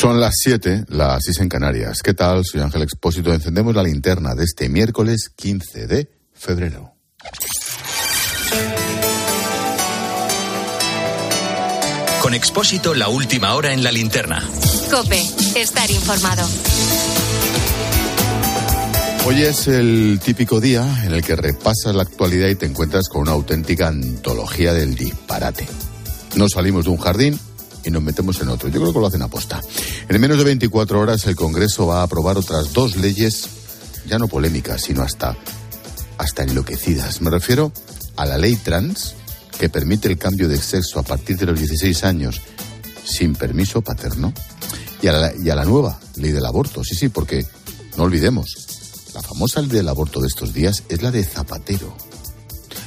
Son las 7, las 6 en Canarias. ¿Qué tal? Soy Ángel Expósito. Encendemos la linterna de este miércoles 15 de febrero. Con Expósito, la última hora en la linterna. Cope, estar informado. Hoy es el típico día en el que repasas la actualidad y te encuentras con una auténtica antología del disparate. No salimos de un jardín y nos metemos en otro. Yo creo que lo hacen aposta. En menos de 24 horas el Congreso va a aprobar otras dos leyes, ya no polémicas, sino hasta, hasta enloquecidas. Me refiero a la ley trans, que permite el cambio de sexo a partir de los 16 años sin permiso paterno, y a la, y a la nueva ley del aborto. Sí, sí, porque no olvidemos, la famosa ley del aborto de estos días es la de Zapatero.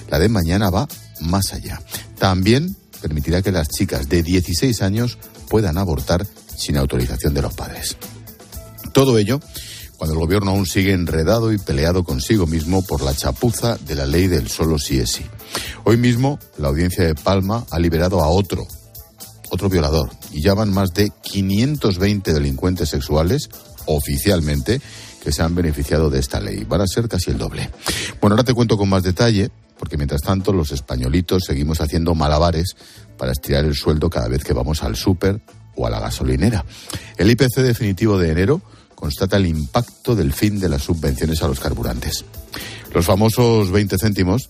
La de mañana va más allá. También permitirá que las chicas de 16 años puedan abortar sin autorización de los padres. Todo ello cuando el gobierno aún sigue enredado y peleado consigo mismo por la chapuza de la ley del solo sí es sí. Hoy mismo la audiencia de Palma ha liberado a otro, otro violador, y ya van más de 520 delincuentes sexuales oficialmente que se han beneficiado de esta ley. Van a ser casi el doble. Bueno, ahora te cuento con más detalle porque mientras tanto los españolitos seguimos haciendo malabares para estirar el sueldo cada vez que vamos al súper o a la gasolinera. El IPC definitivo de enero constata el impacto del fin de las subvenciones a los carburantes. Los famosos 20 céntimos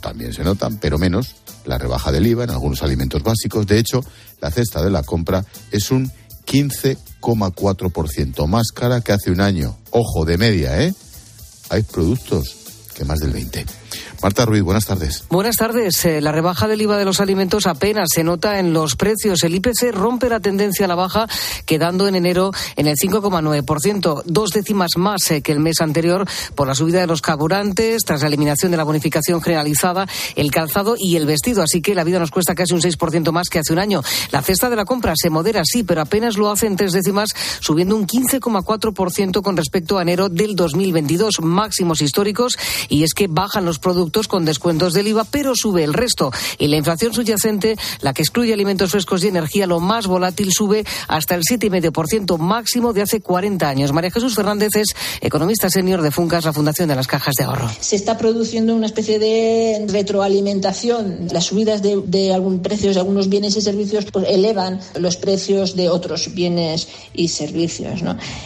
también se notan, pero menos la rebaja del IVA en algunos alimentos básicos. De hecho, la cesta de la compra es un 15,4% más cara que hace un año. Ojo, de media, ¿eh? Hay productos que más del 20. Marta Ruiz, buenas tardes. Buenas tardes. Eh, la rebaja del IVA de los alimentos apenas se nota en los precios. El IPC rompe la tendencia a la baja, quedando en enero en el 5,9%, dos décimas más eh, que el mes anterior por la subida de los carburantes, tras la eliminación de la bonificación generalizada, el calzado y el vestido. Así que la vida nos cuesta casi un 6% más que hace un año. La cesta de la compra se modera, sí, pero apenas lo hace en tres décimas, subiendo un 15,4% con respecto a enero del 2022, máximos históricos. Y es que bajan los productos con descuentos del IVA, pero sube el resto. Y la inflación subyacente, la que excluye alimentos frescos y energía, lo más volátil, sube hasta el 7,5% máximo de hace 40 años. María Jesús Fernández es economista senior de Funcas, la Fundación de las Cajas de Ahorro. Se está produciendo una especie de retroalimentación. Las subidas de, algún precios de algunos bienes y servicios pues, elevan los precios de otros bienes y servicios.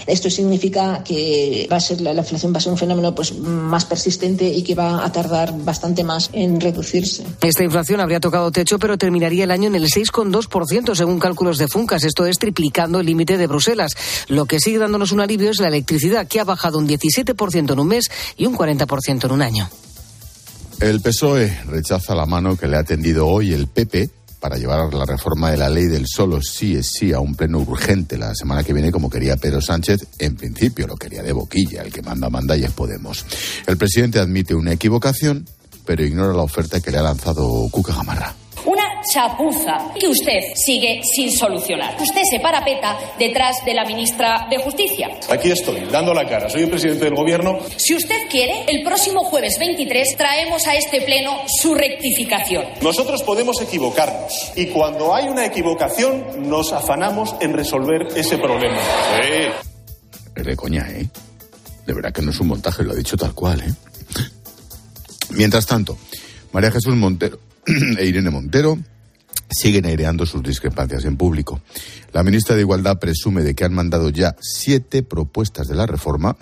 Esto significa que va a ser la, la inflación va a ser un fenómeno pues más persistente y que va a tardar bastante más en reducirse. Esta inflación habría tocado techo, pero terminaría el año en el 6,2% según cálculos de Funcas. Esto es triplicando el límite de Bruselas. Lo que sigue dándonos un alivio es la electricidad, que ha bajado un 17% en un mes y un 40% en un año. El PSOE rechaza la mano que le ha tendido hoy el PP para llevar la reforma de la ley del solo sí es sí a un pleno urgente la semana que viene, como quería Pedro Sánchez. En principio lo quería de boquilla, el que manda, manda y es Podemos. El presidente admite una equivocación, pero ignora la oferta que le ha lanzado Cuca Gamarra. Chapuza que usted sigue sin solucionar. Usted se parapeta detrás de la ministra de Justicia. Aquí estoy, dando la cara. Soy el presidente del gobierno. Si usted quiere, el próximo jueves 23 traemos a este pleno su rectificación. Nosotros podemos equivocarnos y cuando hay una equivocación nos afanamos en resolver ese problema. Sí. Es de coña, ¿eh? De verdad que no es un montaje, lo ha dicho tal cual, ¿eh? Mientras tanto, María Jesús Montero e Irene Montero siguen aireando sus discrepancias en público. La ministra de Igualdad presume de que han mandado ya siete propuestas de la reforma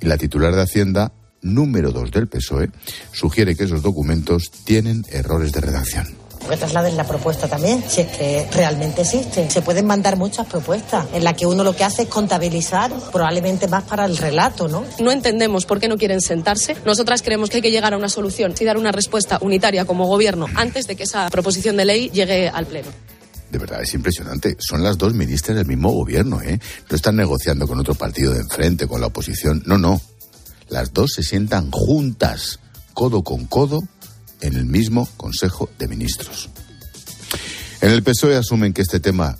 y la titular de Hacienda, número dos del PSOE, sugiere que esos documentos tienen errores de redacción. Que trasladen la propuesta también, si es que realmente existe. Se pueden mandar muchas propuestas en las que uno lo que hace es contabilizar, probablemente más para el relato, ¿no? No entendemos por qué no quieren sentarse. Nosotras creemos que hay que llegar a una solución y dar una respuesta unitaria como gobierno antes de que esa proposición de ley llegue al Pleno. De verdad, es impresionante. Son las dos ministras del mismo gobierno, ¿eh? No están negociando con otro partido de enfrente, con la oposición. No, no. Las dos se sientan juntas, codo con codo, en el mismo Consejo de Ministros. En el PSOE asumen que este tema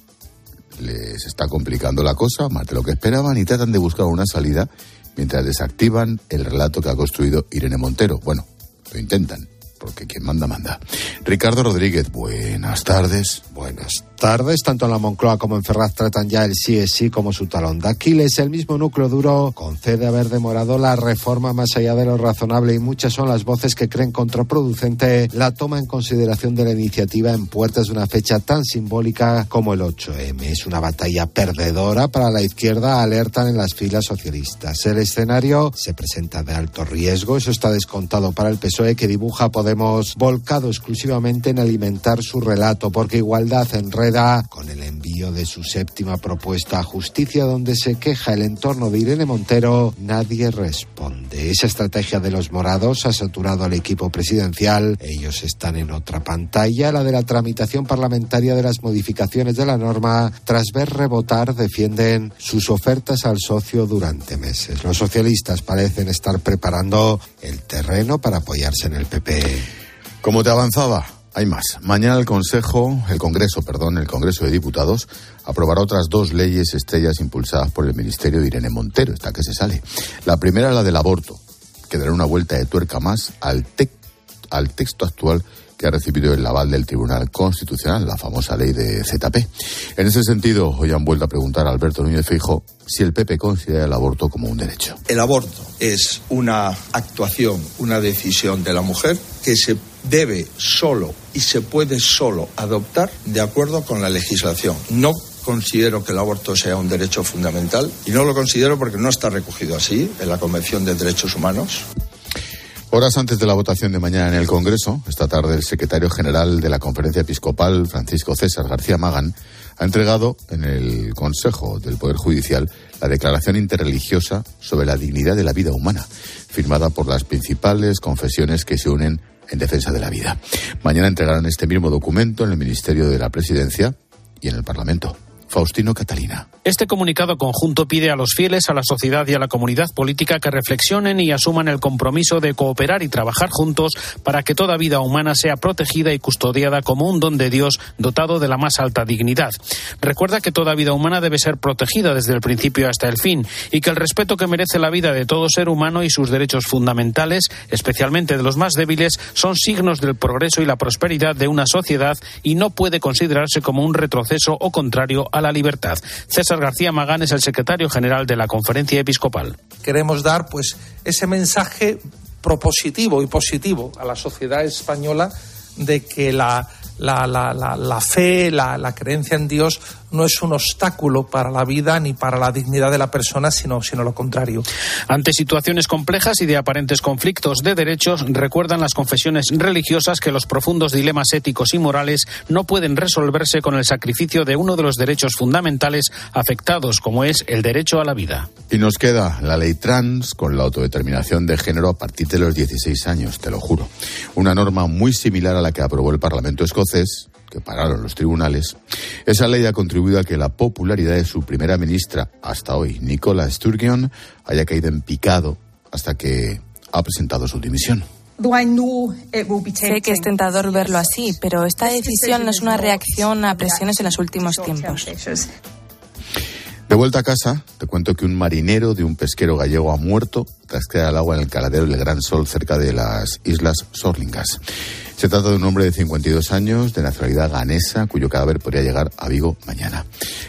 les está complicando la cosa, más de lo que esperaban, y tratan de buscar una salida mientras desactivan el relato que ha construido Irene Montero. Bueno, lo intentan, porque quien manda, manda. Ricardo Rodríguez, buenas tardes. Buenas tardes. Tanto en la Moncloa como en Ferraz tratan ya el sí es sí como su talón de Aquiles. El mismo núcleo duro concede haber demorado la reforma más allá de lo razonable y muchas son las voces que creen contraproducente la toma en consideración de la iniciativa en puertas de una fecha tan simbólica como el 8M. Es una batalla perdedora para la izquierda, alertan en las filas socialistas. El escenario se presenta de alto riesgo, eso está descontado para el PSOE que dibuja poder hemos volcado exclusivamente en alimentar su relato, porque Igualdad enreda con el envío de su séptima propuesta a justicia, donde se queja el entorno de Irene Montero, nadie responde. Esa estrategia de los morados ha saturado al equipo presidencial. Ellos están en otra pantalla, la de la tramitación parlamentaria de las modificaciones de la norma. Tras ver rebotar, defienden sus ofertas al socio durante meses. Los socialistas parecen estar preparando el terreno para apoyarse en el PP. Como te avanzaba, hay más. Mañana el Consejo, el Congreso, perdón, el Congreso de Diputados aprobará otras dos leyes estrellas impulsadas por el Ministerio de Irene Montero, esta que se sale. La primera, la del aborto, que dará una vuelta de tuerca más al, al texto actual que ha recibido el aval del Tribunal Constitucional, la famosa ley de ZP. En ese sentido, hoy han vuelto a preguntar a Alberto Núñez Fijo si el PP considera el aborto como un derecho. El aborto es una actuación, una decisión de la mujer que se debe solo y se puede solo adoptar de acuerdo con la legislación. No considero que el aborto sea un derecho fundamental y no lo considero porque no está recogido así en la Convención de Derechos Humanos. Horas antes de la votación de mañana en el Congreso, esta tarde el secretario general de la Conferencia Episcopal, Francisco César García Magán, ha entregado en el Consejo del Poder Judicial la Declaración Interreligiosa sobre la Dignidad de la Vida Humana, firmada por las principales confesiones que se unen en defensa de la vida. Mañana entregarán este mismo documento en el Ministerio de la Presidencia y en el Parlamento. Faustino Catalina. Este comunicado conjunto pide a los fieles, a la sociedad y a la comunidad política que reflexionen y asuman el compromiso de cooperar y trabajar juntos para que toda vida humana sea protegida y custodiada como un don de Dios dotado de la más alta dignidad. Recuerda que toda vida humana debe ser protegida desde el principio hasta el fin y que el respeto que merece la vida de todo ser humano y sus derechos fundamentales, especialmente de los más débiles, son signos del progreso y la prosperidad de una sociedad y no puede considerarse como un retroceso o contrario a la libertad. César García Magán es el secretario general de la Conferencia Episcopal. Queremos dar pues ese mensaje propositivo y positivo a la sociedad española de que la, la, la, la fe, la creencia en Dios no es un obstáculo para la vida ni para la dignidad de la persona, sino, sino lo contrario. Ante situaciones complejas y de aparentes conflictos de derechos, recuerdan las confesiones religiosas que los profundos dilemas éticos y morales no pueden resolverse con el sacrificio de uno de los derechos fundamentales afectados, como es el derecho a la vida. Y nos queda la ley trans con la autodeterminación de género a partir de los 16 años, te lo juro. Una norma muy similar a la que aprobó el Parlamento escocés que pararon los tribunales, esa ley ha contribuido a que la popularidad de su primera ministra hasta hoy, Nicola Sturgeon, haya caído en picado hasta que ha presentado su dimisión. Sé que es tentador verlo así, pero esta decisión no es una reacción a presiones en los últimos tiempos. De vuelta a casa, te cuento que un marinero de un pesquero gallego ha muerto tras quedar al agua en el caladero del Gran Sol cerca de las Islas Sorlingas. Se trata de un hombre de 52 años, de nacionalidad ganesa, cuyo cadáver podría llegar a Vigo mañana.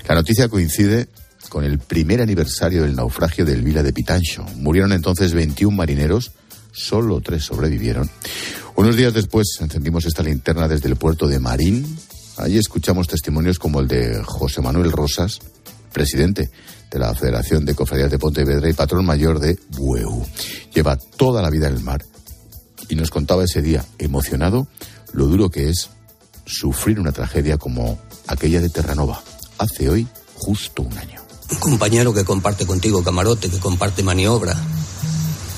La noticia coincide con el primer aniversario del naufragio del Vila de Pitancho. Murieron entonces 21 marineros, solo tres sobrevivieron. Unos días después encendimos esta linterna desde el puerto de Marín. Allí escuchamos testimonios como el de José Manuel Rosas, presidente de la Federación de Cofradías de Pontevedra y patrón mayor de Bueu. Lleva toda la vida en el mar y nos contaba ese día, emocionado, lo duro que es sufrir una tragedia como aquella de Terranova, hace hoy justo un año. Un compañero que comparte contigo camarote, que comparte maniobra,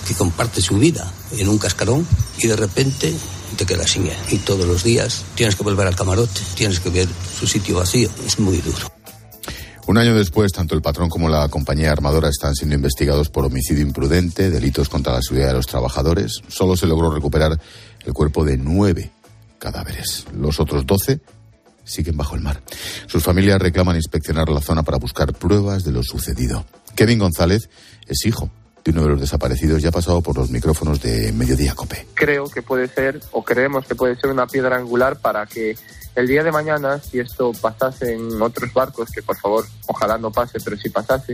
que comparte su vida en un cascarón y de repente te quedas sin él. Y todos los días tienes que volver al camarote, tienes que ver su sitio vacío. Es muy duro. Un año después, tanto el patrón como la compañía armadora están siendo investigados por homicidio imprudente, delitos contra la seguridad de los trabajadores. Solo se logró recuperar el cuerpo de nueve cadáveres. Los otros doce siguen bajo el mar. Sus familias reclaman inspeccionar la zona para buscar pruebas de lo sucedido. Kevin González es hijo de uno de los desaparecidos ya ha pasado por los micrófonos de Mediodía Cope. Creo que puede ser, o creemos que puede ser una piedra angular para que el día de mañana, si esto pasase en otros barcos, que por favor, ojalá no pase, pero si pasase,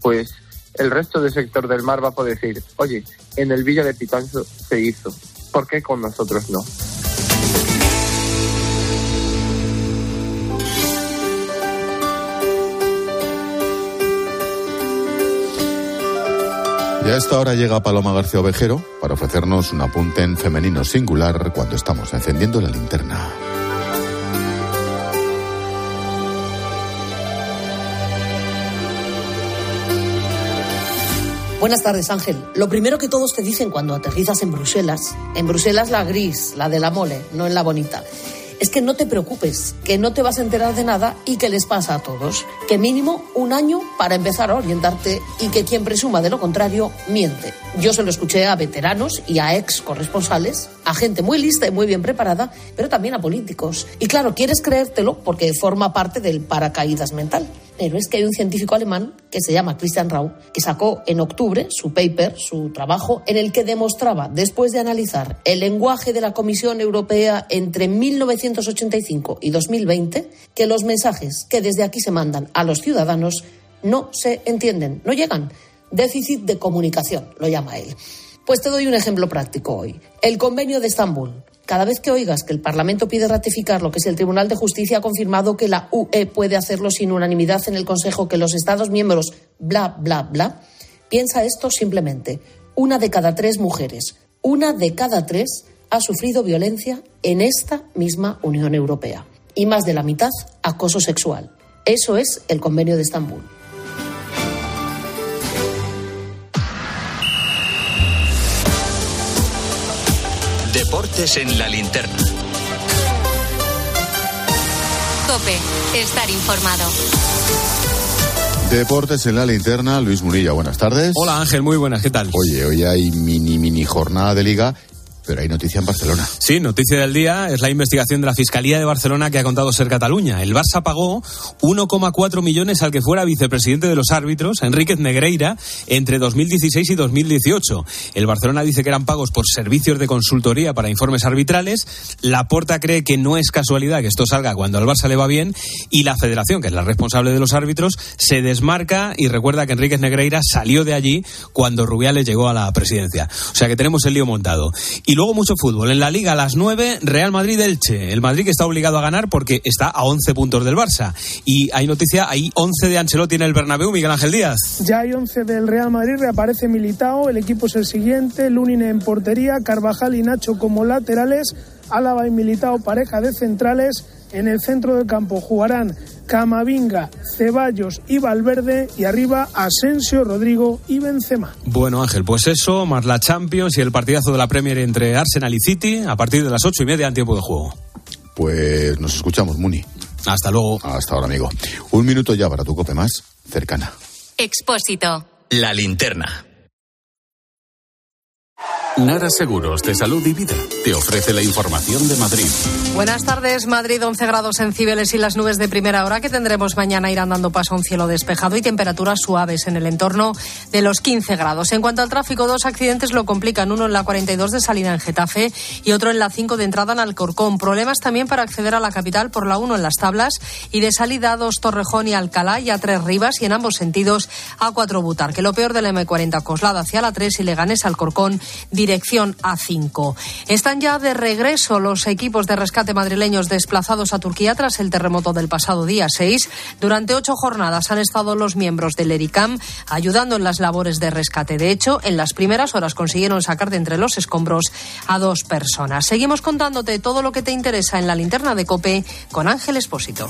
pues el resto del sector del mar va a poder decir, oye, en el Villa de Pitancho se hizo, ¿por qué con nosotros no? Y a esta hora llega Paloma García Ovejero para ofrecernos un apunte en femenino singular cuando estamos encendiendo la linterna. Buenas tardes, Ángel. Lo primero que todos te dicen cuando aterrizas en Bruselas, en Bruselas la gris, la de la mole, no en la bonita, es que no te preocupes, que no te vas a enterar de nada y que les pasa a todos. Que mínimo un año para empezar a orientarte y que quien presuma de lo contrario miente. Yo se lo escuché a veteranos y a ex corresponsales, a gente muy lista y muy bien preparada, pero también a políticos. Y claro, quieres creértelo porque forma parte del paracaídas mental. Pero es que hay un científico alemán que se llama Christian Rau, que sacó en octubre su paper, su trabajo, en el que demostraba, después de analizar el lenguaje de la Comisión Europea entre 1985 y 2020, que los mensajes que desde aquí se mandan a los ciudadanos no se entienden, no llegan. Déficit de comunicación, lo llama él. Pues te doy un ejemplo práctico hoy. El convenio de Estambul, cada vez que oigas que el Parlamento pide ratificar lo que es el Tribunal de Justicia ha confirmado que la UE puede hacerlo sin unanimidad en el Consejo, que los Estados miembros, bla, bla, bla, piensa esto simplemente. Una de cada tres mujeres, una de cada tres ha sufrido violencia en esta misma Unión Europea. Y más de la mitad, acoso sexual. Eso es el Convenio de Estambul. Deportes en la linterna. Cope, estar informado. Deportes en la linterna, Luis Munilla, buenas tardes. Hola Ángel, muy buenas, ¿qué tal? Oye, hoy hay mini, mini jornada de liga pero hay noticia en Barcelona. Sí, noticia del día es la investigación de la Fiscalía de Barcelona que ha contado ser Cataluña. El Barça pagó 1,4 millones al que fuera vicepresidente de los árbitros, Enríquez Negreira, entre 2016 y 2018. El Barcelona dice que eran pagos por servicios de consultoría para informes arbitrales. La Porta cree que no es casualidad que esto salga cuando al Barça le va bien. Y la Federación, que es la responsable de los árbitros, se desmarca y recuerda que Enríquez Negreira salió de allí cuando Rubiales llegó a la presidencia. O sea que tenemos el lío montado. Luego mucho fútbol. En la Liga a las 9, Real Madrid-Elche. El Madrid que está obligado a ganar porque está a 11 puntos del Barça. Y hay noticia, hay 11 de Ancelotti en el Bernabéu, Miguel Ángel Díaz. Ya hay 11 del Real Madrid, reaparece Militao, el equipo es el siguiente, Lunin en portería, Carvajal y Nacho como laterales, Álava y Militao pareja de centrales, en el centro del campo jugarán Camavinga, Ceballos y Valverde y arriba Asensio, Rodrigo y Benzema. Bueno Ángel, pues eso, más la Champions y el partidazo de la Premier entre Arsenal y City a partir de las ocho y media en tiempo de juego. Pues nos escuchamos, Muni. Hasta luego. Hasta ahora, amigo. Un minuto ya para tu cope más cercana. Expósito. La linterna. Nara Seguros de Salud y Vida te ofrece la información de Madrid. Buenas tardes, Madrid, 11 grados en Cibeles y las nubes de primera hora que tendremos mañana irán dando paso a un cielo despejado y temperaturas suaves en el entorno de los 15 grados. En cuanto al tráfico, dos accidentes lo complican, uno en la 42 de salida en Getafe y otro en la 5 de entrada en Alcorcón. Problemas también para acceder a la capital por la 1 en las tablas y de salida a 2 Torrejón y Alcalá y a 3 Rivas y en ambos sentidos a 4 Butar, que lo peor del M40 Coslada hacia la 3 y Leganés Alcorcón dirección A5. Están ya de regreso los equipos de rescate madrileños desplazados a Turquía tras el terremoto del pasado día 6. Durante ocho jornadas han estado los miembros del ERICAM ayudando en las labores de rescate. De hecho, en las primeras horas consiguieron sacar de entre los escombros a dos personas. Seguimos contándote todo lo que te interesa en la linterna de Cope con Ángel Espósito.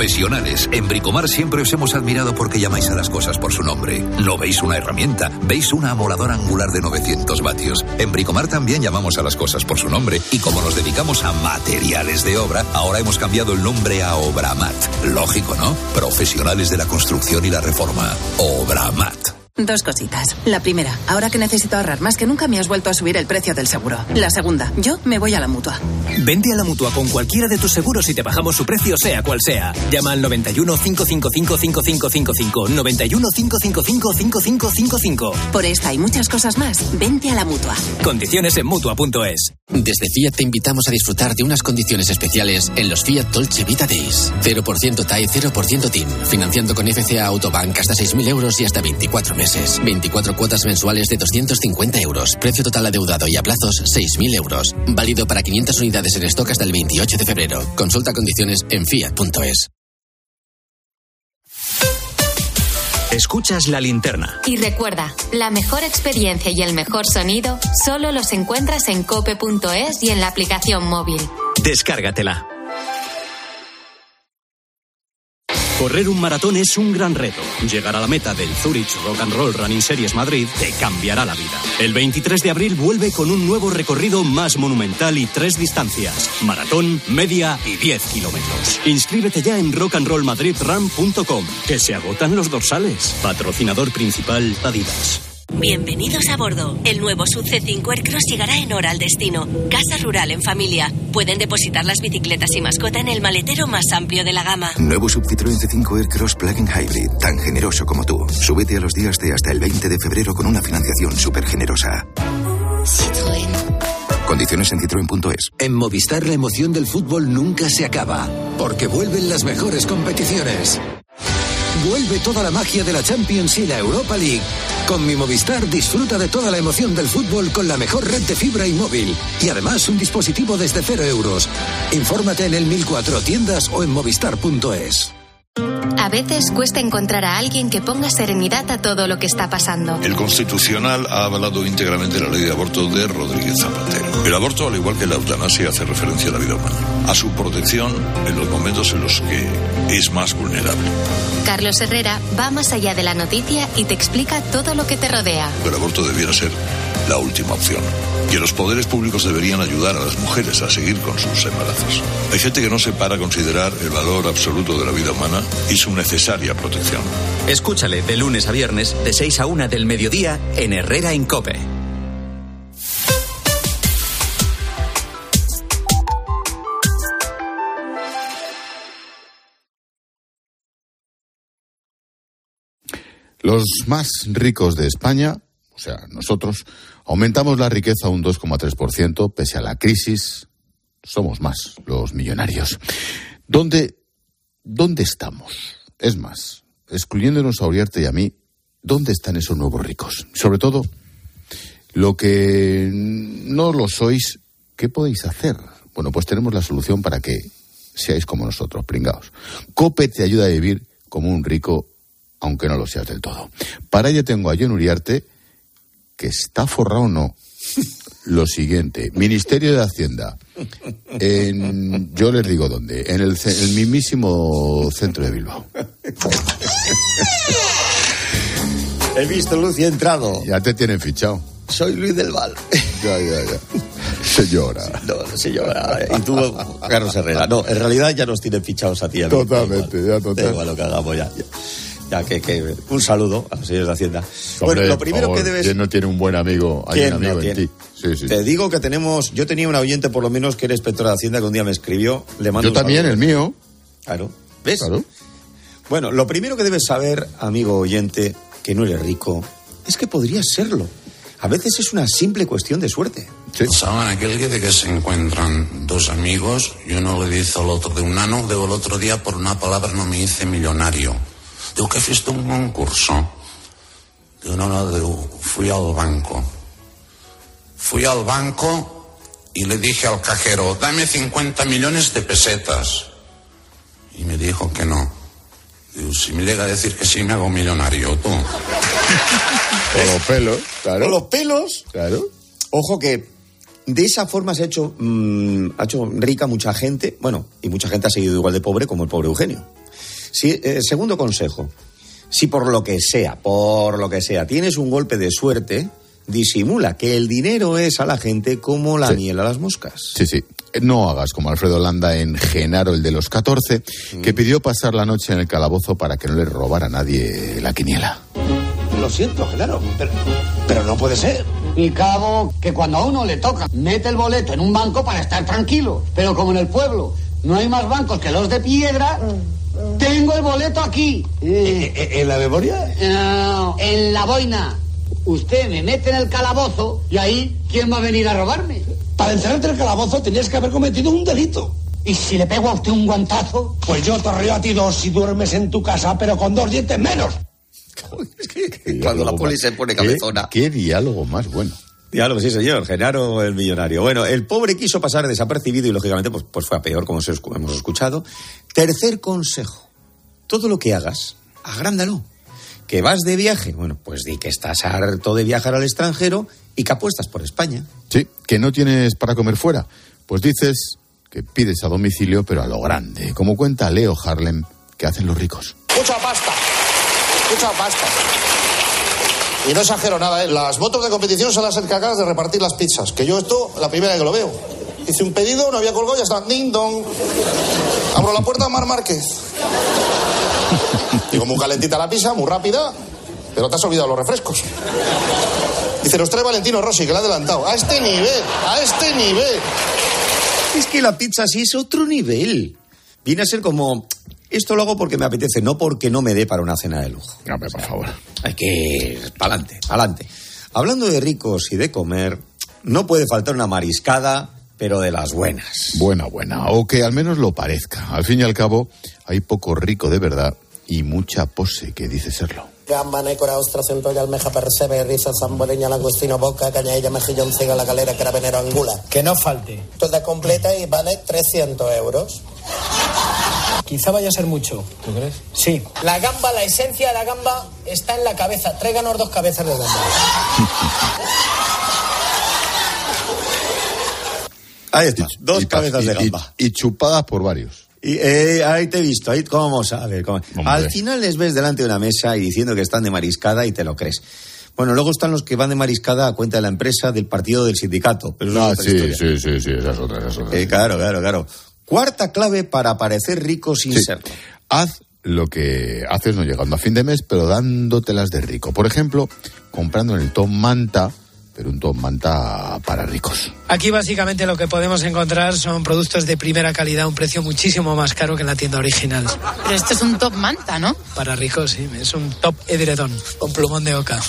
Profesionales. En Bricomar siempre os hemos admirado porque llamáis a las cosas por su nombre. No veis una herramienta, veis una amoladora angular de 900 vatios. En Bricomar también llamamos a las cosas por su nombre y como nos dedicamos a materiales de obra, ahora hemos cambiado el nombre a Obramat. Lógico, ¿no? Profesionales de la construcción y la reforma. Obramat. Dos cositas. La primera, ahora que necesito ahorrar más que nunca me has vuelto a subir el precio del seguro. La segunda, yo me voy a la mutua. Vente a la mutua con cualquiera de tus seguros y te bajamos su precio, sea cual sea. Llama al 91 555 5555. 91 555 5555. Por esta y muchas cosas más, vente a la mutua. Condiciones en mutua.es. Desde Fiat te invitamos a disfrutar de unas condiciones especiales en los Fiat Dolce Vita Days. 0% TAE, 0% TIN. Financiando con FCA Autobank hasta 6.000 euros y hasta 24 meses. 24 cuotas mensuales de 250 euros. Precio total adeudado y a plazos 6.000 euros. Válido para 500 unidades en stock hasta el 28 de febrero. Consulta condiciones en fiat.es. Escuchas la linterna. Y recuerda, la mejor experiencia y el mejor sonido solo los encuentras en cope.es y en la aplicación móvil. Descárgatela. Correr un maratón es un gran reto. Llegar a la meta del Zurich Rock and Roll Running Series Madrid te cambiará la vida. El 23 de abril vuelve con un nuevo recorrido más monumental y tres distancias: maratón, media y 10 kilómetros. Inscríbete ya en rockandrollmadridrun.com, que se agotan los dorsales. Patrocinador principal Adidas. Bienvenidos a bordo. El nuevo Sub C5 Aircross llegará en hora al destino. Casa rural en familia. Pueden depositar las bicicletas y mascota en el maletero más amplio de la gama. Nuevo Sub Citroën C5 Aircross Plug-in Hybrid, tan generoso como tú. Súbete a los días de hasta el 20 de febrero con una financiación súper generosa. Citroën. Condiciones en citroen.es. En Movistar la emoción del fútbol nunca se acaba, porque vuelven las mejores competiciones. Vuelve toda la magia de la Champions y la Europa League. Con mi Movistar disfruta de toda la emoción del fútbol con la mejor red de fibra y móvil. Y además un dispositivo desde cero euros. Infórmate en el 1004 tiendas o en movistar.es. A veces cuesta encontrar a alguien que ponga serenidad a todo lo que está pasando. El Constitucional ha avalado íntegramente la ley de aborto de Rodríguez Zapatero. El aborto, al igual que la eutanasia, hace referencia a la vida humana, a su protección en los momentos en los que es más vulnerable. Carlos Herrera va más allá de la noticia y te explica todo lo que te rodea. El aborto debiera ser la última opción. Que los poderes públicos deberían ayudar a las mujeres a seguir con sus embarazos. Hay gente que no se para a considerar el valor absoluto de la vida humana y su necesaria protección. Escúchale de lunes a viernes, de 6 a 1 del mediodía, en Herrera en Cope. Los más ricos de España, o sea, nosotros, aumentamos la riqueza un 2,3%, pese a la crisis, somos más los millonarios. ¿Dónde, ¿Dónde estamos? Es más, excluyéndonos a Uriarte y a mí, ¿dónde están esos nuevos ricos? Sobre todo, lo que no lo sois, ¿qué podéis hacer? Bueno, pues tenemos la solución para que seáis como nosotros, pringaos. COPE te ayuda a vivir como un rico, aunque no lo seas del todo. Para ello tengo a John Uriarte, que está forrado o no. Lo siguiente, Ministerio de Hacienda. En, yo les digo dónde, en el, el mismísimo centro de Bilbao. He visto luz y he entrado. Ya te tienen fichado. Soy Luis del Val. Ya, ya, ya. Señora. No, no, señora. Y tú, Carlos Herrera. No, en realidad ya nos tienen fichados a ti. a mí. Totalmente, ya total. Da igual lo que hagamos ya. Ya, Ya que, que un saludo a los señores de Hacienda. Hombre, bueno, lo primero favor, que debes... ¿Quién no tiene un buen amigo? Hay ¿Quién un no amigo en tiene? ti. Sí, sí. Te digo que tenemos... Yo tenía un oyente por lo menos que era inspector de Hacienda que un día me escribió. Le mando Yo un también, saludo. el mío. Claro. ¿Ves? Bueno, lo primero que debes saber, amigo oyente, que no eres rico, es que podrías serlo. A veces es una simple cuestión de suerte. ¿Saben aquel que de que se encuentran dos amigos y uno le dice al otro de un ano, digo el otro día por una palabra no me hice millonario. Digo que fuiste a un concurso. Digo, no, no, digo, fui al banco. Fui al banco y le dije al cajero, dame 50 millones de pesetas. Y me dijo que no. Digo, si me llega a decir que sí, me hago millonario, tú. Con los pelos, claro. Con los pelos. Claro. Ojo que de esa forma se ha hecho, mm, ha hecho rica mucha gente. Bueno, y mucha gente ha seguido igual de pobre como el pobre Eugenio. Sí, eh, segundo consejo. Si por lo que sea, por lo que sea, tienes un golpe de suerte, disimula que el dinero es a la gente como la miel a las moscas. Sí, sí. No hagas como Alfredo Landa en Genaro, el de los 14, Mm. que pidió pasar la noche en el calabozo para que no le robara a nadie la quiniela. lo siento, claro, pero, pero no puede ser. Y cabo que cuando a uno le toca, mete el boleto en un banco para estar tranquilo. Pero como en el pueblo no hay más bancos que los de piedra, tengo el boleto aquí. ¿E- e- ¿En la memoria? No, en la boina. Usted me mete en el calabozo y ahí, ¿quién va a venir a robarme? Para encerrarte en el calabozo tenías que haber cometido un delito. ¿Y si le pego a usted un guantazo? Pues yo te río a ti dos si duermes en tu casa, pero con dos dientes menos. Cuando la poli se pone cabezona. ¿Qué, qué diálogo más bueno. Diálogo, sí, señor. Genaro el millonario. Bueno, el pobre quiso pasar desapercibido y, lógicamente, pues, pues fue a peor, como hemos escuchado. Tercer consejo. Todo lo que hagas, agrándalo. Que vas de viaje, bueno, pues di que estás harto de viajar al extranjero y que apuestas por España. Sí, que no tienes para comer fuera. Pues dices que pides a domicilio, pero a lo grande. Como cuenta Leo Harlem, que hacen los ricos. Mucha pasta. Mucha pasta. Y no exagero nada, ¿eh? las motos de competición son las encargadas de repartir las pizzas. Que yo esto, la primera que lo veo. Hice un pedido, no había colgado, ya está. Ding dong. Abro la puerta, Mar Márquez. Digo, muy calentita la pizza, muy rápida, pero te has olvidado los refrescos. Dice, los trae Valentino Rossi, que la ha adelantado. A este nivel, a este nivel. Es que la pizza sí es otro nivel. Viene a ser como. Esto lo hago porque me apetece, no porque no me dé para una cena de lujo. Hombre, por favor. Hay que. Pa'lante, pa'lante. Hablando de ricos y de comer, no puede faltar una mariscada, pero de las buenas. Buena, buena. O que al menos lo parezca. Al fin y al cabo, hay poco rico de verdad y mucha pose que dice serlo. Gamba, nécora, ostra, centolla, almeja, percebe, risa, zamboreña, langostino, boca, cañailla, mejillón, ciga, la galera, carabinero, angula. Que no falte. Toda completa y vale 300 euros. Quizá vaya a ser mucho. ¿Tú crees? Sí. La gamba, la esencia de la gamba está en la cabeza. Tráiganos dos cabezas de gamba. Ahí está, dos Y cabezas de y- gamba. Y, chupadas por varios. Y, eh, ahí te he visto, ahí cómo sabes. cómo-. Al final les ves delante de una mesa y diciendo que están de mariscada y te lo crees. Bueno, luego están los que van de mariscada a cuenta de la empresa, del partido, del sindicato. Pero Ah, sí, sí, sí, sí, esa es otra, esa es otra. Eh, claro, claro, claro. Cuarta clave para parecer rico sin Sí. serlo. Haz lo que haces no llegando a fin de mes, pero dándotelas de rico. Por ejemplo, comprando en el Tom Manta, pero un Tom Manta para ricos. Aquí básicamente lo que podemos encontrar son productos de primera calidad un precio muchísimo más caro que en la tienda original. Pero esto es un top manta, ¿no? Para ricos, sí, es un top edredón con plumón de oca.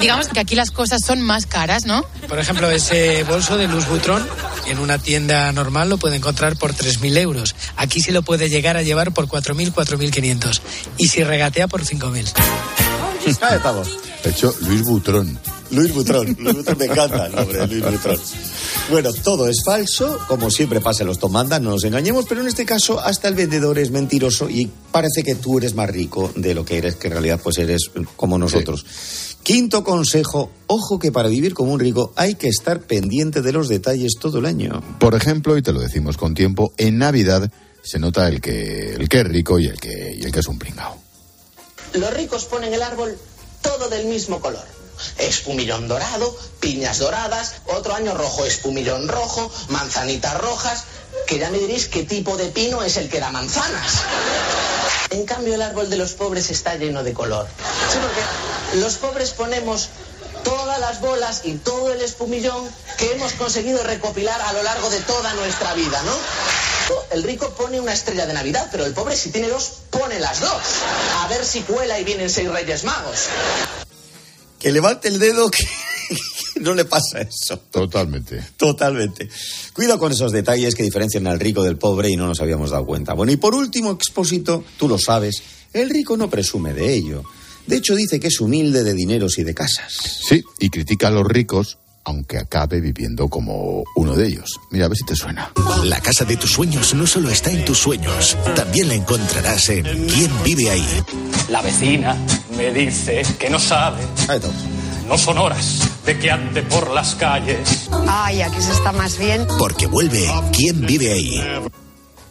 Digamos que aquí las cosas son más caras, ¿no? Por ejemplo, ese bolso de Luz Butrón en una tienda normal lo puede encontrar por 3.000 euros. Aquí sí lo puede llegar a llevar por 4.000, 4.500. Y si regatea por 5.000. Ahí estamos. De hecho, Luis Butrón. Luis Butrón. Luis Butrón me encanta el nombre de Luis Butrón. Bueno, todo es falso, como siempre pasa en los tomandas, no nos engañemos, pero en este caso hasta el vendedor es mentiroso y parece que tú eres más rico de lo que eres, que en realidad pues eres como nosotros. Quinto consejo, ojo que para vivir como un rico hay que estar pendiente de los detalles todo el año. Por ejemplo, y te lo decimos con tiempo, en Navidad se nota el que, el que es rico y el que, y el que es un pringao. Los ricos ponen el árbol todo del mismo color. Espumillón dorado, piñas doradas, otro año rojo, espumillón rojo, manzanitas rojas, que ya me diréis qué tipo de pino es el que da manzanas. En cambio, el árbol de los pobres está lleno de color. Sí, porque los pobres ponemos todas las bolas y todo el espumillón que hemos conseguido recopilar a lo largo de toda nuestra vida, ¿no? El rico pone una estrella de Navidad, pero el pobre si tiene dos, pone las dos. A ver si cuela y vienen seis reyes magos. Que levante el dedo que no le pasa eso. Totalmente. Totalmente. Cuida con esos detalles que diferencian al rico del pobre y no nos habíamos dado cuenta. Bueno, y por último, expósito, tú lo sabes, el rico no presume de ello. De hecho, dice que es humilde de dineros y de casas. Sí, y critica a los ricos, aunque acabe viviendo como uno de ellos. Mira, a ver si te suena. La casa de tus sueños no solo está en tus sueños, también la encontrarás en ¿Quién vive ahí? La vecina me dice que no sabe. No son horas de que ande por las calles. Ay, aquí se está más bien. Porque vuelve ¿Quién vive ahí?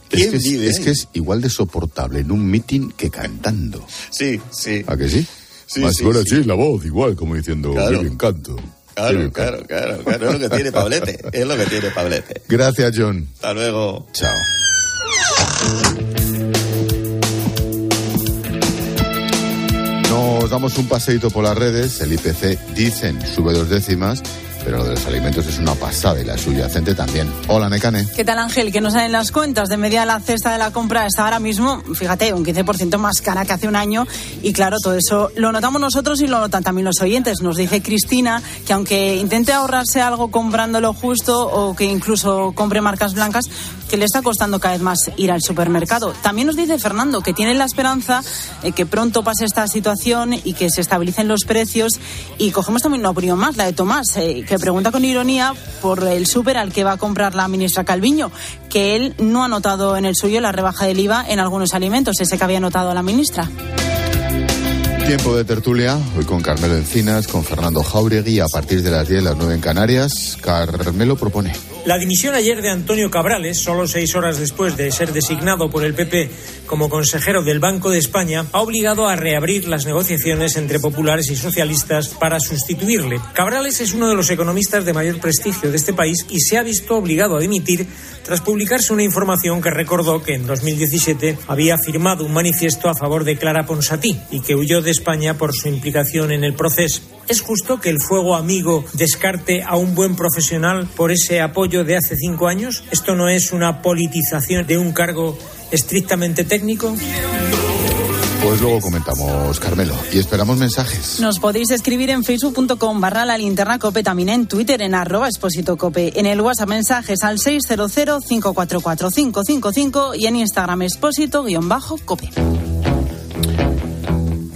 Es que es, es que es igual de soportable en un mitin que cantando. Sí, sí. ¿A que sí? Sí, Más sí, sí. sí, la voz, igual, como diciendo, Claro. qué bien canto. Claro, claro, claro, claro. Es lo que tiene Pablete. Es lo que tiene Pablete. Gracias, John. Hasta luego. Chao. No Nos damos un paseito por las redes. El IPC dicen sube dos décimas pero lo de los alimentos es una pasada y la subyacente también. Hola, Necane. ¿Qué tal, Ángel? Que no salen las cuentas. De media la cesta de la compra está ahora mismo, fíjate, un 15% más cara que hace un año. Y claro, todo eso lo notamos nosotros y lo notan también los oyentes. Nos dice Cristina que aunque intente ahorrarse algo comprando lo justo o que incluso compre marcas blancas, que le está costando cada vez más ir al supermercado. También nos dice Fernando que tiene la esperanza de que pronto pase esta situación y que se estabilicen los precios. Y cogemos también una opinión más, la de Tomás, eh, que pregunta con ironía por el súper al que va a comprar la ministra Calviño, que él no ha notado en el suyo la rebaja del IVA en algunos alimentos, ese que había notado la ministra. Tiempo de tertulia, hoy con Carmelo Encinas, con Fernando Jauregui, a partir de las 10, las 9 en Canarias. Carmelo propone. La dimisión ayer de Antonio Cabrales, solo seis horas después de ser designado por el PP como consejero del Banco de España, ha obligado a reabrir las negociaciones entre populares y socialistas para sustituirle. Cabrales es uno de los economistas de mayor prestigio de este país y se ha visto obligado a dimitir tras publicarse una información que recordó que en 2017 había firmado un manifiesto a favor de Clara Ponsatí y que huyó de España por su implicación en el proceso. ¿Es justo que el fuego amigo descarte a un buen profesional por ese apoyo de hace cinco años? ¿Esto no es una politización de un cargo estrictamente técnico? Pues luego comentamos, Carmelo, y esperamos mensajes. Nos podéis escribir en facebook.com barra la linterna cope, también en Twitter en arroba expósito cope, en el WhatsApp mensajes al 600-544-555 y en Instagram expósito guion bajo cope.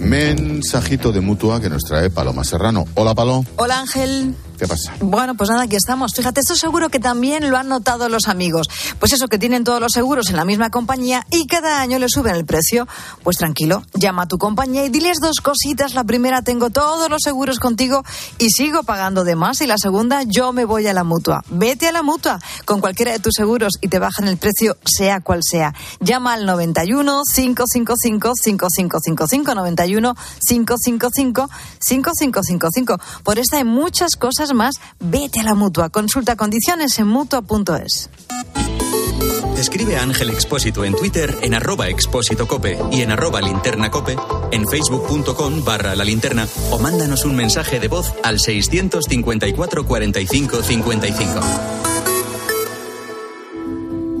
Mensajito de mutua que nos trae Paloma Serrano. Hola, Palo. Hola, Ángel. ¿Qué pasa? Bueno, pues nada, aquí estamos. Fíjate, esto seguro que también lo han notado los amigos. Pues eso, que tienen todos los seguros en la misma compañía y cada año le suben el precio. Pues tranquilo, llama a tu compañía y diles dos cositas. La primera, tengo todos los seguros contigo y sigo pagando de más. Y la segunda, yo me voy a la mutua. Vete a la mutua con cualquiera de tus seguros y te bajan el precio, sea cual sea. Llama al 91 555 5555 91 555 5555. Por esta hay muchas cosas más, vete a la mutua. Consulta condiciones en mutua.es. Escribe a Ángel Expósito en Twitter en arroba expósito cope y en arroba linterna cope, en facebook.com barra la linterna o mándanos un mensaje de voz al 654 45 55.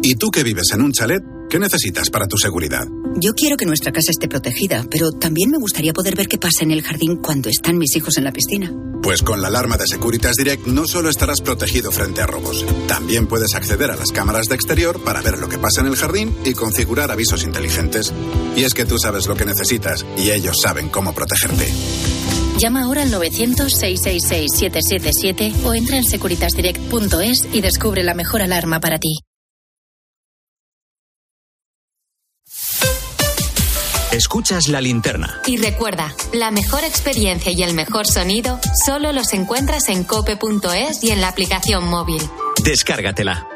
¿Y tú que vives en un chalet? ¿Qué necesitas para tu seguridad? Yo quiero que nuestra casa esté protegida, pero también me gustaría poder ver qué pasa en el jardín cuando están mis hijos en la piscina. Pues con la alarma de Securitas Direct no solo estarás protegido frente a robos, también puedes acceder a las cámaras de exterior para ver lo que pasa en el jardín y configurar avisos inteligentes. Y es que tú sabes lo que necesitas y ellos saben cómo protegerte. Llama ahora al 900-666-777 o entra en securitasdirect.es y descubre la mejor alarma para ti. Escuchas la linterna. Y recuerda, la mejor experiencia y el mejor sonido solo los encuentras en cope.es y en la aplicación móvil. Descárgatela.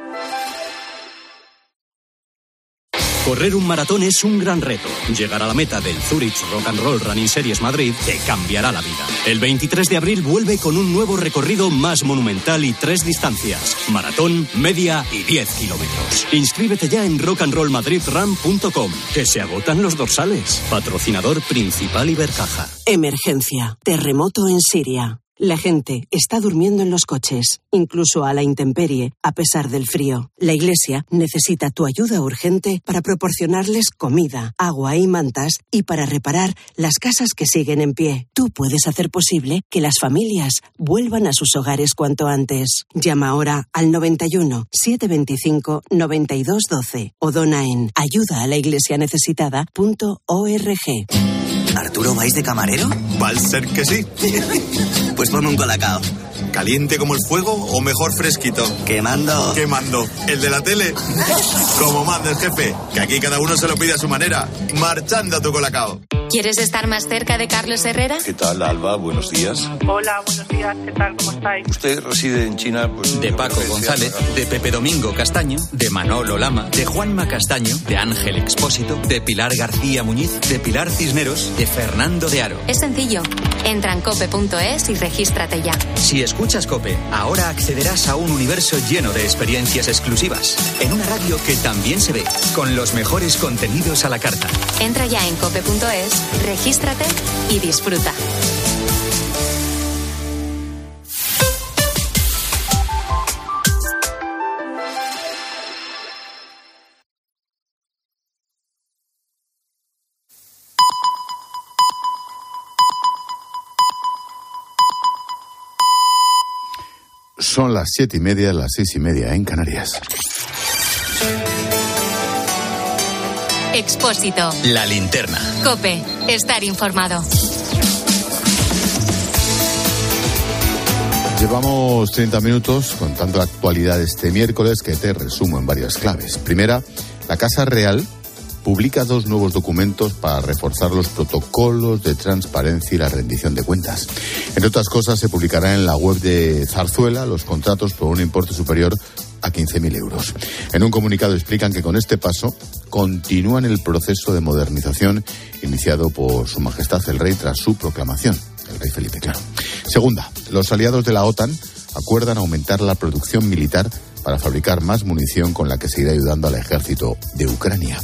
Correr un maratón es un gran reto. Llegar a la meta del Zurich Rock and Roll Running Series Madrid te cambiará la vida. El 23 de abril vuelve con un nuevo recorrido más monumental y tres distancias: maratón, media y 10 kilómetros. Inscríbete ya en rockandrollmadridrun.com, que se agotan los dorsales. Patrocinador principal Ibercaja. Emergencia. Terremoto en Siria. La gente está durmiendo en los coches, incluso a la intemperie, a pesar del frío. La Iglesia necesita tu ayuda urgente para proporcionarles comida, agua y mantas y para reparar las casas que siguen en pie. Tú puedes hacer posible que las familias vuelvan a sus hogares cuanto antes. Llama ahora al 91 725 9212 o dona en ayudaalaiglesianecesitada.org. ¿Arturo vais de camarero? Va a ser que sí. Pues ponme un colacao. ¿Caliente como el fuego o mejor fresquito? Quemando. Quemando. ¿El de la tele? como manda el jefe, que aquí cada uno se lo pide a su manera. Marchando a tu colacao. ¿Quieres estar más cerca de Carlos Herrera? ¿Qué tal, Alba? Buenos días. Hola, buenos días. ¿Qué tal? ¿Cómo estáis? Usted reside en China, pues... De Paco González, de Pepe Domingo Castaño, de Manolo Lama, de Juanma Castaño, de Ángel Expósito, de Pilar García Muñiz, de Pilar Cisneros, de Fernando de Aro. Es sencillo. Entra en cope.es y regístrate ya. Si escuchas Cope, ahora accederás a un universo lleno de experiencias exclusivas, en una radio que también se ve, con los mejores contenidos a la carta. Entra ya en cope.es Regístrate y disfruta. Son las siete y media, las seis y media en Canarias. Expósito. La linterna. Cope. Estar informado. Llevamos 30 minutos contando la actualidad de este miércoles que te resumo en varias claves. Primera, la Casa Real publica dos nuevos documentos para reforzar los protocolos de transparencia y la rendición de cuentas. Entre otras cosas, se publicará en la web de Zarzuela los contratos por un importe superior a 15.000 euros. En un comunicado explican que con este paso continúan el proceso de modernización iniciado por Su Majestad el Rey tras su proclamación. El Rey Felipe, claro. Segunda, los aliados de la OTAN acuerdan aumentar la producción militar para fabricar más munición con la que seguir ayudando al ejército de Ucrania.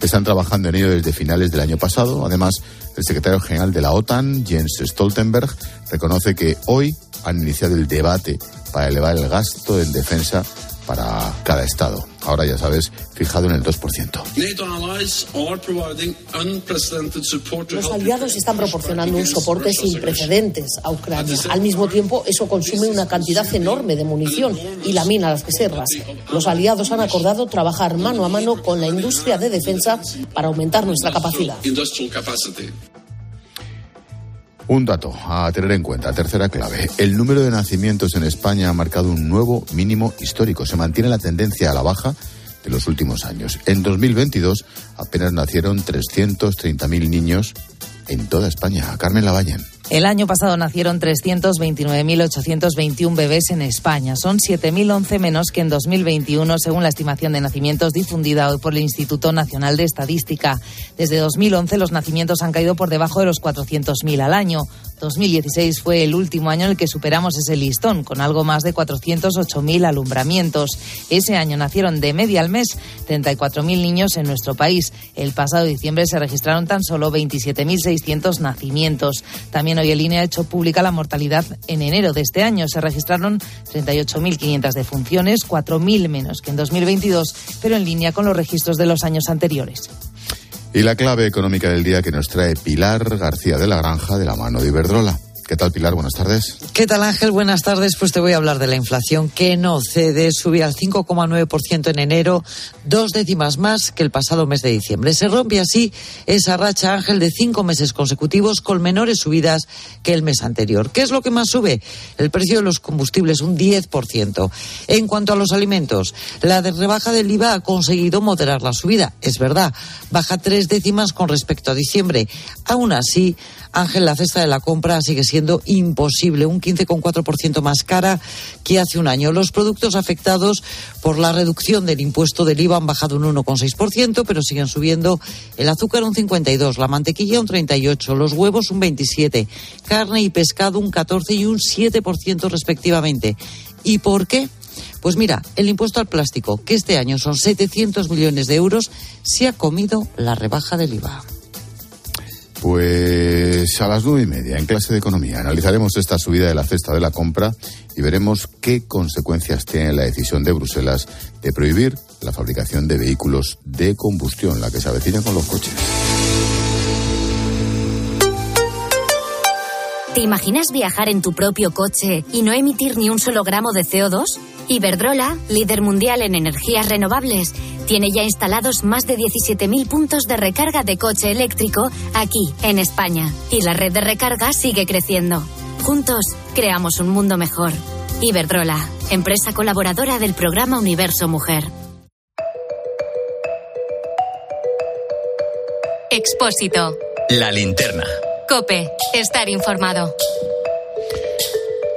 Están trabajando en ello desde finales del año pasado. Además, el secretario general de la OTAN, Jens Stoltenberg, reconoce que hoy han iniciado el debate para elevar el gasto en defensa para cada Estado. Ahora ya sabes, fijado en el 2%. Los aliados están proporcionando un soporte sin precedentes a Ucrania. Al mismo tiempo, eso consume una cantidad enorme de munición y lamina las reservas. Los aliados han acordado trabajar mano a mano con la industria de defensa para aumentar nuestra capacidad. Un dato a tener en cuenta, tercera clave. El número de nacimientos en España ha marcado un nuevo mínimo histórico. Se mantiene la tendencia a la baja de los últimos años. En 2022 apenas nacieron 330.000 niños en toda España. Carmen Lavallen. El año pasado nacieron 329.821 bebés en España. Son 7.011 menos que en 2021, según la estimación de nacimientos difundida hoy por el Instituto Nacional de Estadística. Desde 2011 los nacimientos han caído por debajo de los 400.000 al año. 2016 fue el último año en el que superamos ese listón, con algo más de 408.000 alumbramientos. Ese año nacieron de media al mes 34.000 niños en nuestro país. El pasado diciembre se registraron tan solo 27.600 nacimientos. También hoy el INE ha hecho pública la mortalidad en enero de este año. Se registraron 38.500 defunciones, 4.000 menos que en 2022, pero en línea con los registros de los años anteriores. Y la clave económica del día que nos trae Pilar García de la Granja de la mano de Iberdrola. ¿Qué tal, Pilar? Buenas tardes. ¿Qué tal, Ángel? Buenas tardes. Pues te voy a hablar de la inflación que no cede, sube al 5,9% en enero, dos décimas más que el pasado mes de diciembre. Se rompe así esa racha, Ángel, de cinco meses consecutivos con menores subidas que el mes anterior. ¿Qué es lo que más sube? El precio de los combustibles, un 10%. En cuanto a los alimentos, la de rebaja del IVA ha conseguido moderar la subida. Es verdad, baja tres décimas con respecto a diciembre. Aún así, Ángel, la cesta de la compra sigue siendo imposible, un 15,4% más cara que hace un año. Los productos afectados por la reducción del impuesto del IVA han bajado un 1,6%, pero siguen subiendo el azúcar un 52%, la mantequilla un 38%, los huevos un 27%, carne y pescado un 14% y un 7% respectivamente. ¿Y por qué? Pues mira, el impuesto al plástico, que este año son 700 millones de euros, se ha comido la rebaja del IVA. Pues a las nueve y media, en clase de economía, analizaremos esta subida de la cesta de la compra y veremos qué consecuencias tiene la decisión de Bruselas de prohibir la fabricación de vehículos de combustión, la que se avecina con los coches. ¿Te imaginas viajar en tu propio coche y no emitir ni un solo gramo de CO2? Iberdrola, líder mundial en energías renovables, tiene ya instalados más de 17.000 puntos de recarga de coche eléctrico aquí, en España. Y la red de recarga sigue creciendo. Juntos, creamos un mundo mejor. Iberdrola, empresa colaboradora del programa Universo Mujer. Expósito. La linterna. Cope. Estar informado.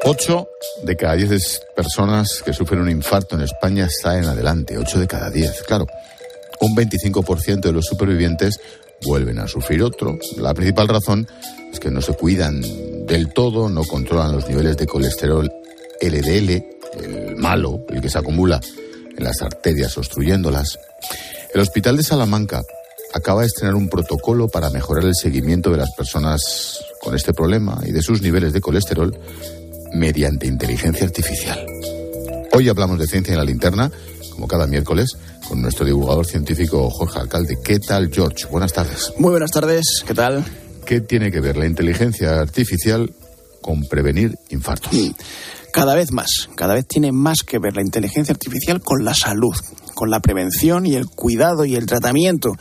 Ocho de cada diez personas que sufren un infarto en España salen adelante. Ocho de cada diez. Claro, un 25% de los supervivientes vuelven a sufrir otro. La principal razón es que no se cuidan del todo, no controlan los niveles de colesterol LDL, el malo, el que se acumula en las arterias obstruyéndolas. El Hospital de Salamanca acaba de estrenar un protocolo para mejorar el seguimiento de las personas con este problema y de sus niveles de colesterol mediante inteligencia artificial. Hoy hablamos de ciencia en la linterna, como cada miércoles, con nuestro divulgador científico Jorge Alcalde. ¿Qué tal, George? Buenas tardes. Muy buenas tardes, ¿qué tal? ¿Qué tiene que ver la inteligencia artificial con prevenir infartos? Cada vez más, cada vez tiene más que ver la inteligencia artificial con la salud, con la prevención y el cuidado y el tratamiento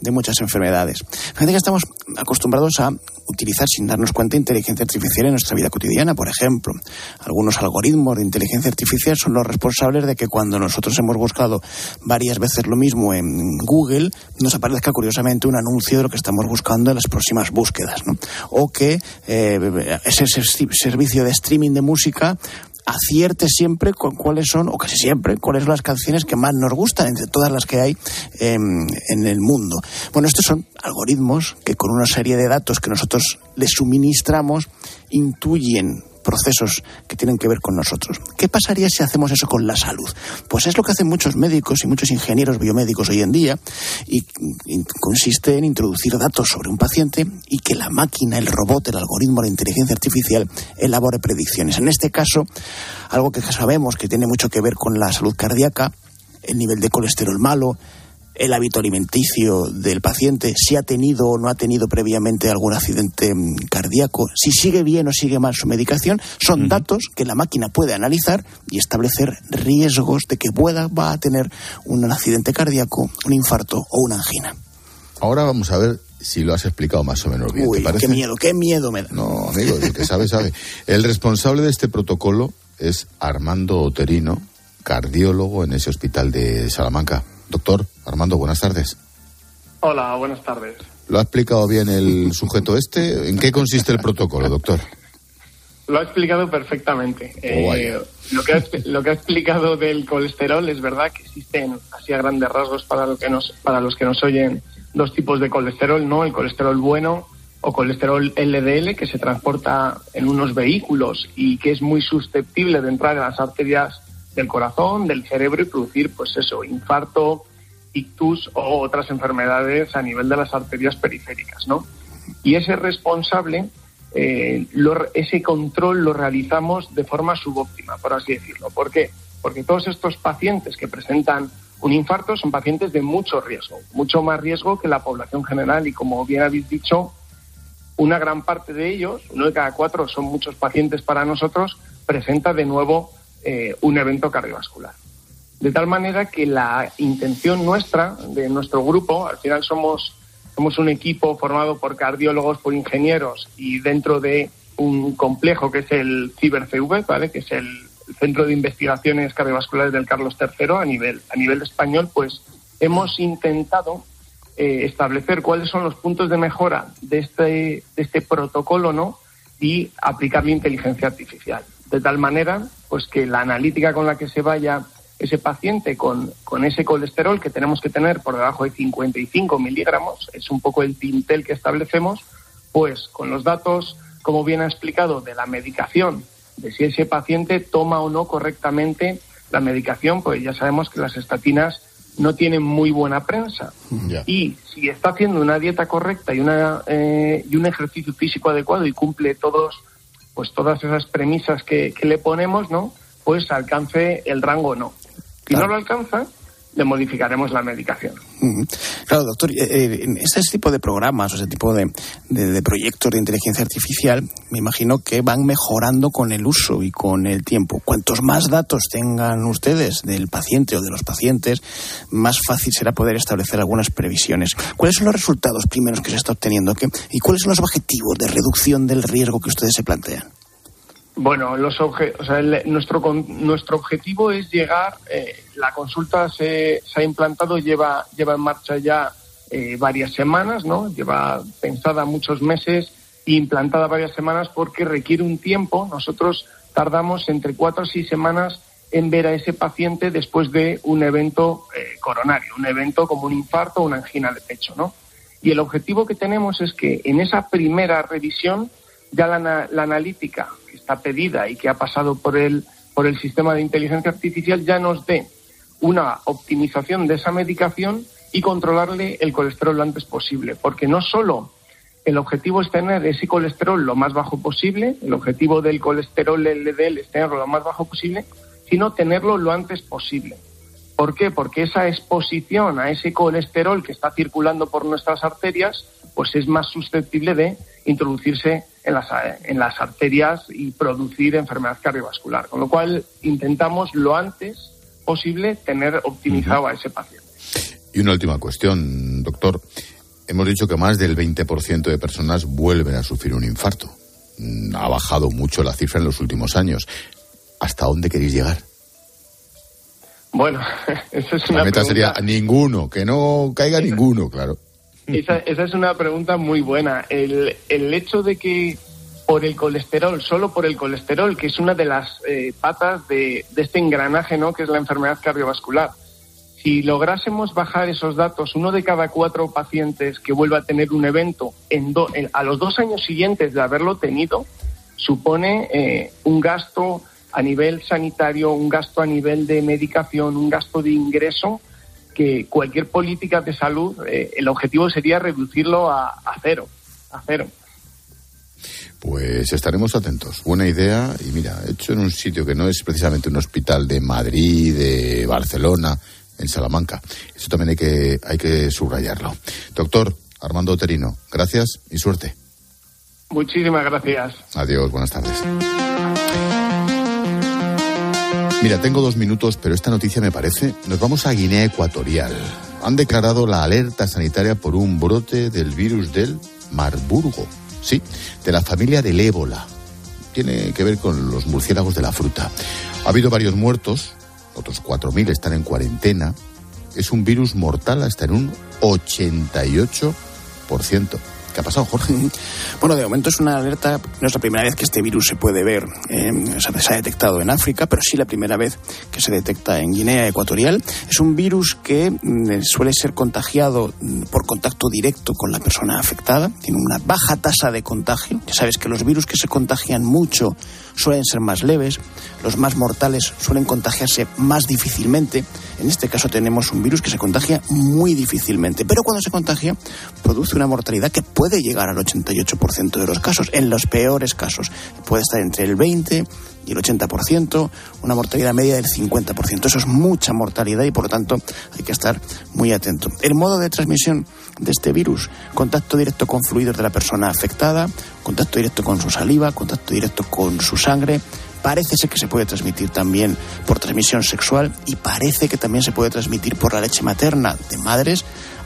de muchas enfermedades. Fíjate que estamos acostumbrados a utilizar sin darnos cuenta inteligencia artificial en nuestra vida cotidiana, por ejemplo. Algunos algoritmos de inteligencia artificial son los responsables de que cuando nosotros hemos buscado varias veces lo mismo en Google, nos aparezca curiosamente un anuncio de lo que estamos buscando en las próximas búsquedas. ¿no? O que eh, ese servicio de streaming de música acierte siempre con cuáles son, o casi siempre, cuáles son las canciones que más nos gustan entre todas las que hay en el mundo. Bueno, estos son algoritmos que con una serie de datos que nosotros les suministramos intuyen procesos que tienen que ver con nosotros. ¿Qué pasaría si hacemos eso con la salud? Pues es lo que hacen muchos médicos y muchos ingenieros biomédicos hoy en día y, consiste en introducir datos sobre un paciente y que la máquina, el robot, el algoritmo, la inteligencia artificial elabore predicciones. En este caso, algo que sabemos que tiene mucho que ver con la salud cardíaca, el nivel de colesterol malo, el hábito alimenticio del paciente, si ha tenido o no ha tenido previamente algún accidente mm, cardíaco, si sigue bien o sigue mal su medicación, son datos que la máquina puede analizar y establecer riesgos de que pueda va a tener un accidente cardíaco, un infarto o una angina. Ahora vamos a ver si lo has explicado más o menos bien. Uy, qué miedo, qué miedo me da. No, amigo, el que sabe, sabe. El responsable de este protocolo es Armando Oterino, cardiólogo en ese hospital de Salamanca. Doctor Armando, buenas tardes. Hola, buenas tardes. ¿Lo ha explicado bien el sujeto este? ¿En qué consiste el protocolo, doctor? Lo ha explicado perfectamente. Oh, eh, lo, que ha, lo que ha explicado del colesterol es verdad que existen, así a grandes rasgos, para, lo que nos, para los que nos oyen, dos tipos de colesterol, ¿no? El colesterol bueno o colesterol LDL, que se transporta en unos vehículos y que es muy susceptible de entrar en las arterias del corazón, del cerebro y producir, pues eso, infarto, ictus o otras enfermedades a nivel de las arterias periféricas, ¿no? Y ese responsable, eh, ese control lo realizamos de forma subóptima, por así decirlo. ¿Por qué? Porque todos estos pacientes que presentan un infarto son pacientes de mucho riesgo, mucho más riesgo que la población general y como bien habéis dicho, una gran parte de ellos, uno de cada cuatro son muchos pacientes para nosotros, presenta de nuevo eh, un evento cardiovascular. De tal manera que la intención nuestra, de nuestro grupo, al final somos, somos un equipo formado por cardiólogos, por ingenieros y dentro de un complejo que es el CiberCV, ¿vale? que es el, Centro de Investigaciones Cardiovasculares del Carlos III a nivel, a nivel español, pues hemos intentado eh, establecer cuáles son los puntos de mejora de este, de este protocolo ¿no? y aplicar la inteligencia artificial de tal manera pues que la analítica con la que se vaya ese paciente con, con ese colesterol que tenemos que tener por debajo de 55 miligramos, es un poco el tintel que establecemos, pues con los datos, como bien ha explicado, de la medicación, de si ese paciente toma o no correctamente la medicación, pues ya sabemos que las estatinas no tienen muy buena prensa. Y si está haciendo una dieta correcta y, una, eh, y un ejercicio físico adecuado y cumple todos pues todas esas premisas que, le ponemos, ¿no? Pues alcance el rango no. Si no lo alcanza, le modificaremos la medicación. Claro, doctor, eh, eh, en ese tipo de programas o ese tipo de, de, proyectos de inteligencia artificial, me imagino que van mejorando con el uso y con el tiempo. Cuantos más datos tengan ustedes del paciente o de los pacientes, más fácil será poder establecer algunas previsiones. ¿Cuáles son los resultados primeros que se está obteniendo? ¿Y cuáles son los objetivos de reducción del riesgo que ustedes se plantean? Bueno, los o sea, nuestro, nuestro objetivo es llegar, eh, la consulta se, se, ha implantado, lleva, lleva en marcha ya eh, varias semanas, ¿no? Lleva pensada muchos meses e implantada varias semanas porque requiere un tiempo. Nosotros tardamos entre cuatro o seis semanas en ver a ese paciente después de un evento eh, coronario, un evento como un infarto o una angina de pecho, ¿no? Y el objetivo que tenemos es que en esa primera revisión ya la, la analítica está pedida y que ha pasado por el, por el sistema de inteligencia artificial ya nos dé una optimización de esa medicación y controlarle el colesterol lo antes posible, porque no solo el objetivo es tener ese colesterol lo más bajo posible, el objetivo del colesterol LDL es tenerlo lo más bajo posible, sino tenerlo lo antes posible. ¿Por qué? Porque esa exposición a ese colesterol que está circulando por nuestras arterias, pues es más susceptible de introducirse en las, en las arterias y producir enfermedad cardiovascular. Con lo cual, intentamos lo antes posible tener optimizado a ese paciente. Y una última cuestión, doctor. Hemos dicho que más del 20% de personas vuelven a sufrir un infarto. Mm, ha bajado mucho la cifra en los últimos años. ¿Hasta dónde queréis llegar? Bueno, eso es una La meta pregunta- sería ninguno, que no caiga ninguno, claro. Esa, esa es una pregunta muy buena. El, el hecho de que por el colesterol, solo por el colesterol, que es una de las eh, patas de, de este engranaje, ¿no? Que es la enfermedad cardiovascular. Si lográsemos bajar esos datos, uno de cada cuatro pacientes que vuelva a tener un evento en do- en- a los dos años siguientes de haberlo tenido, supone eh, un gasto a nivel sanitario, un gasto a nivel de medicación, un gasto de ingreso que cualquier política de salud, eh, el objetivo sería reducirlo a, a cero, a cero. Pues estaremos atentos. Buena idea. Y mira, hecho en un sitio que no es precisamente un hospital de Madrid, de Barcelona, en Salamanca. Eso también hay que, hay que subrayarlo. Doctor Armando Oterino, gracias y suerte. Muchísimas gracias. Adiós, buenas tardes. Mira, tengo dos minutos, pero esta noticia me parece. Nos vamos a Guinea Ecuatorial. Han declarado la alerta sanitaria por un brote del virus del Marburgo. Sí, de la familia del ébola. Tiene que ver con los murciélagos de la fruta. Ha habido varios muertos, otros 4.000 están en cuarentena. Es un virus mortal hasta en un 88%. ¿Qué ha pasado, Jorge? Bueno, de momento es una alerta, no es la primera vez que este virus se puede ver, eh, se ha detectado en África, pero sí la primera vez que se detecta en Guinea Ecuatorial. Es un virus que mm, suele ser contagiado mm, por contacto directo con la persona afectada, tiene una baja tasa de contagio. Ya sabes que los virus que se contagian mucho suelen ser más leves, los más mortales suelen contagiarse más difícilmente. En este caso tenemos un virus que se contagia muy difícilmente, pero cuando se contagia produce una mortalidad que puede llegar al 88% de los casos, en los peores casos. Puede estar entre el 20 y el 80%, una mortalidad media del 50%. Eso es mucha mortalidad y por lo tanto hay que estar muy atento. El modo de transmisión de este virus, contacto directo con fluidos de la persona afectada, contacto directo con su saliva, contacto directo con su sangre. Parece ser que se puede transmitir también por transmisión sexual y parece que también se puede transmitir por la leche materna de madres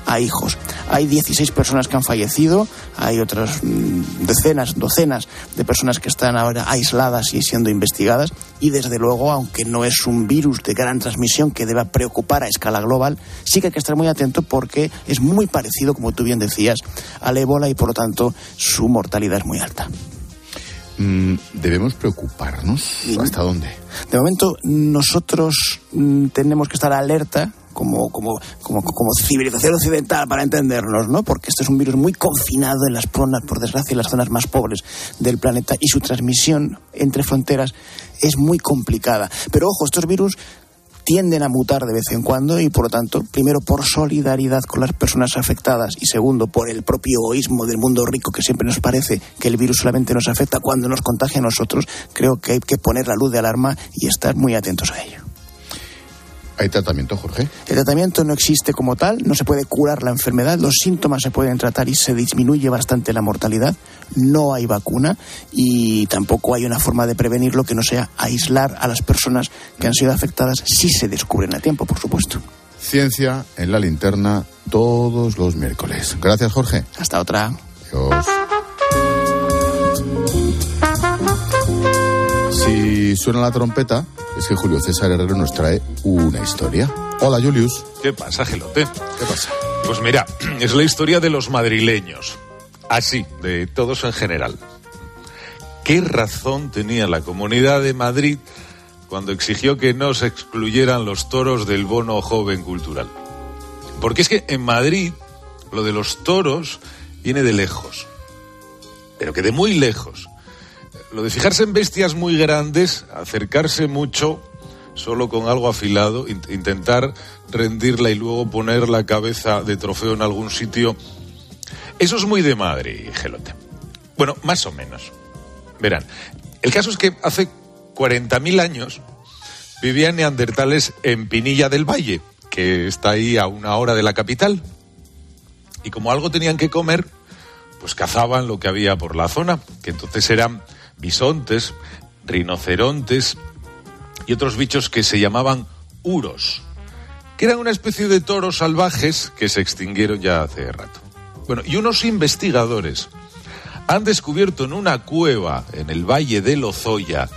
a hijos. Hay 16 personas que han fallecido, hay otras mm, decenas, docenas de personas que están ahora aisladas y siendo investigadas y desde luego, aunque no es un virus de gran transmisión que deba preocupar a escala global, sí que hay que estar muy atento porque es muy parecido, como tú bien decías, al ébola y por lo tanto su mortalidad es muy alta. Mm, ¿Debemos preocuparnos? ¿Hasta dónde? De momento, nosotros mm, tenemos que estar alerta como, como, como, como civilización occidental para entendernos, ¿no? Porque este es un virus muy confinado en las zonas, por desgracia, en las zonas más pobres del planeta y su transmisión entre fronteras es muy complicada. Pero ojo, estos virus tienden a mutar de vez en cuando y por lo tanto, primero por solidaridad con las personas afectadas y segundo por el propio egoísmo del mundo rico que siempre nos parece que el virus solamente nos afecta cuando nos contagia a nosotros, creo que hay que poner la luz de alarma y estar muy atentos a ello. ¿Hay tratamiento, Jorge? El tratamiento no existe como tal, no se puede curar la enfermedad, los síntomas se pueden tratar y se disminuye bastante la mortalidad, no hay vacuna y tampoco hay una forma de prevenirlo que no sea aislar a las personas que han sido afectadas si se descubren a tiempo, por supuesto. Ciencia en la linterna todos los miércoles. Gracias, Jorge. Hasta otra. Adiós. Si suena la trompeta, es que Julio César Herrero nos trae una historia. Hola, Julius. ¿Qué pasa, Gelote? ¿Qué pasa? Pues mira, es la historia de los madrileños. Así, de todos en general. ¿Qué razón tenía la Comunidad de Madrid cuando exigió que no se excluyeran los toros del bono joven cultural? Porque es que en Madrid lo de los toros viene de lejos, pero que de muy lejos. Lo de fijarse en bestias muy grandes, acercarse mucho, solo con algo afilado, intentar rendirla y luego poner la cabeza de trofeo en algún sitio. Eso es muy de madre, Gelote. Bueno, más o menos. Verán, el caso es que hace 40.000 años vivían neandertales en Pinilla del Valle, que está ahí a una hora de la capital. Y como algo tenían que comer, pues cazaban lo que había por la zona, que entonces eran bisontes, rinocerontes y otros bichos que se llamaban uros, que eran una especie de toros salvajes que se extinguieron ya hace rato. Bueno, y unos investigadores han descubierto en una cueva en el valle de Lozoya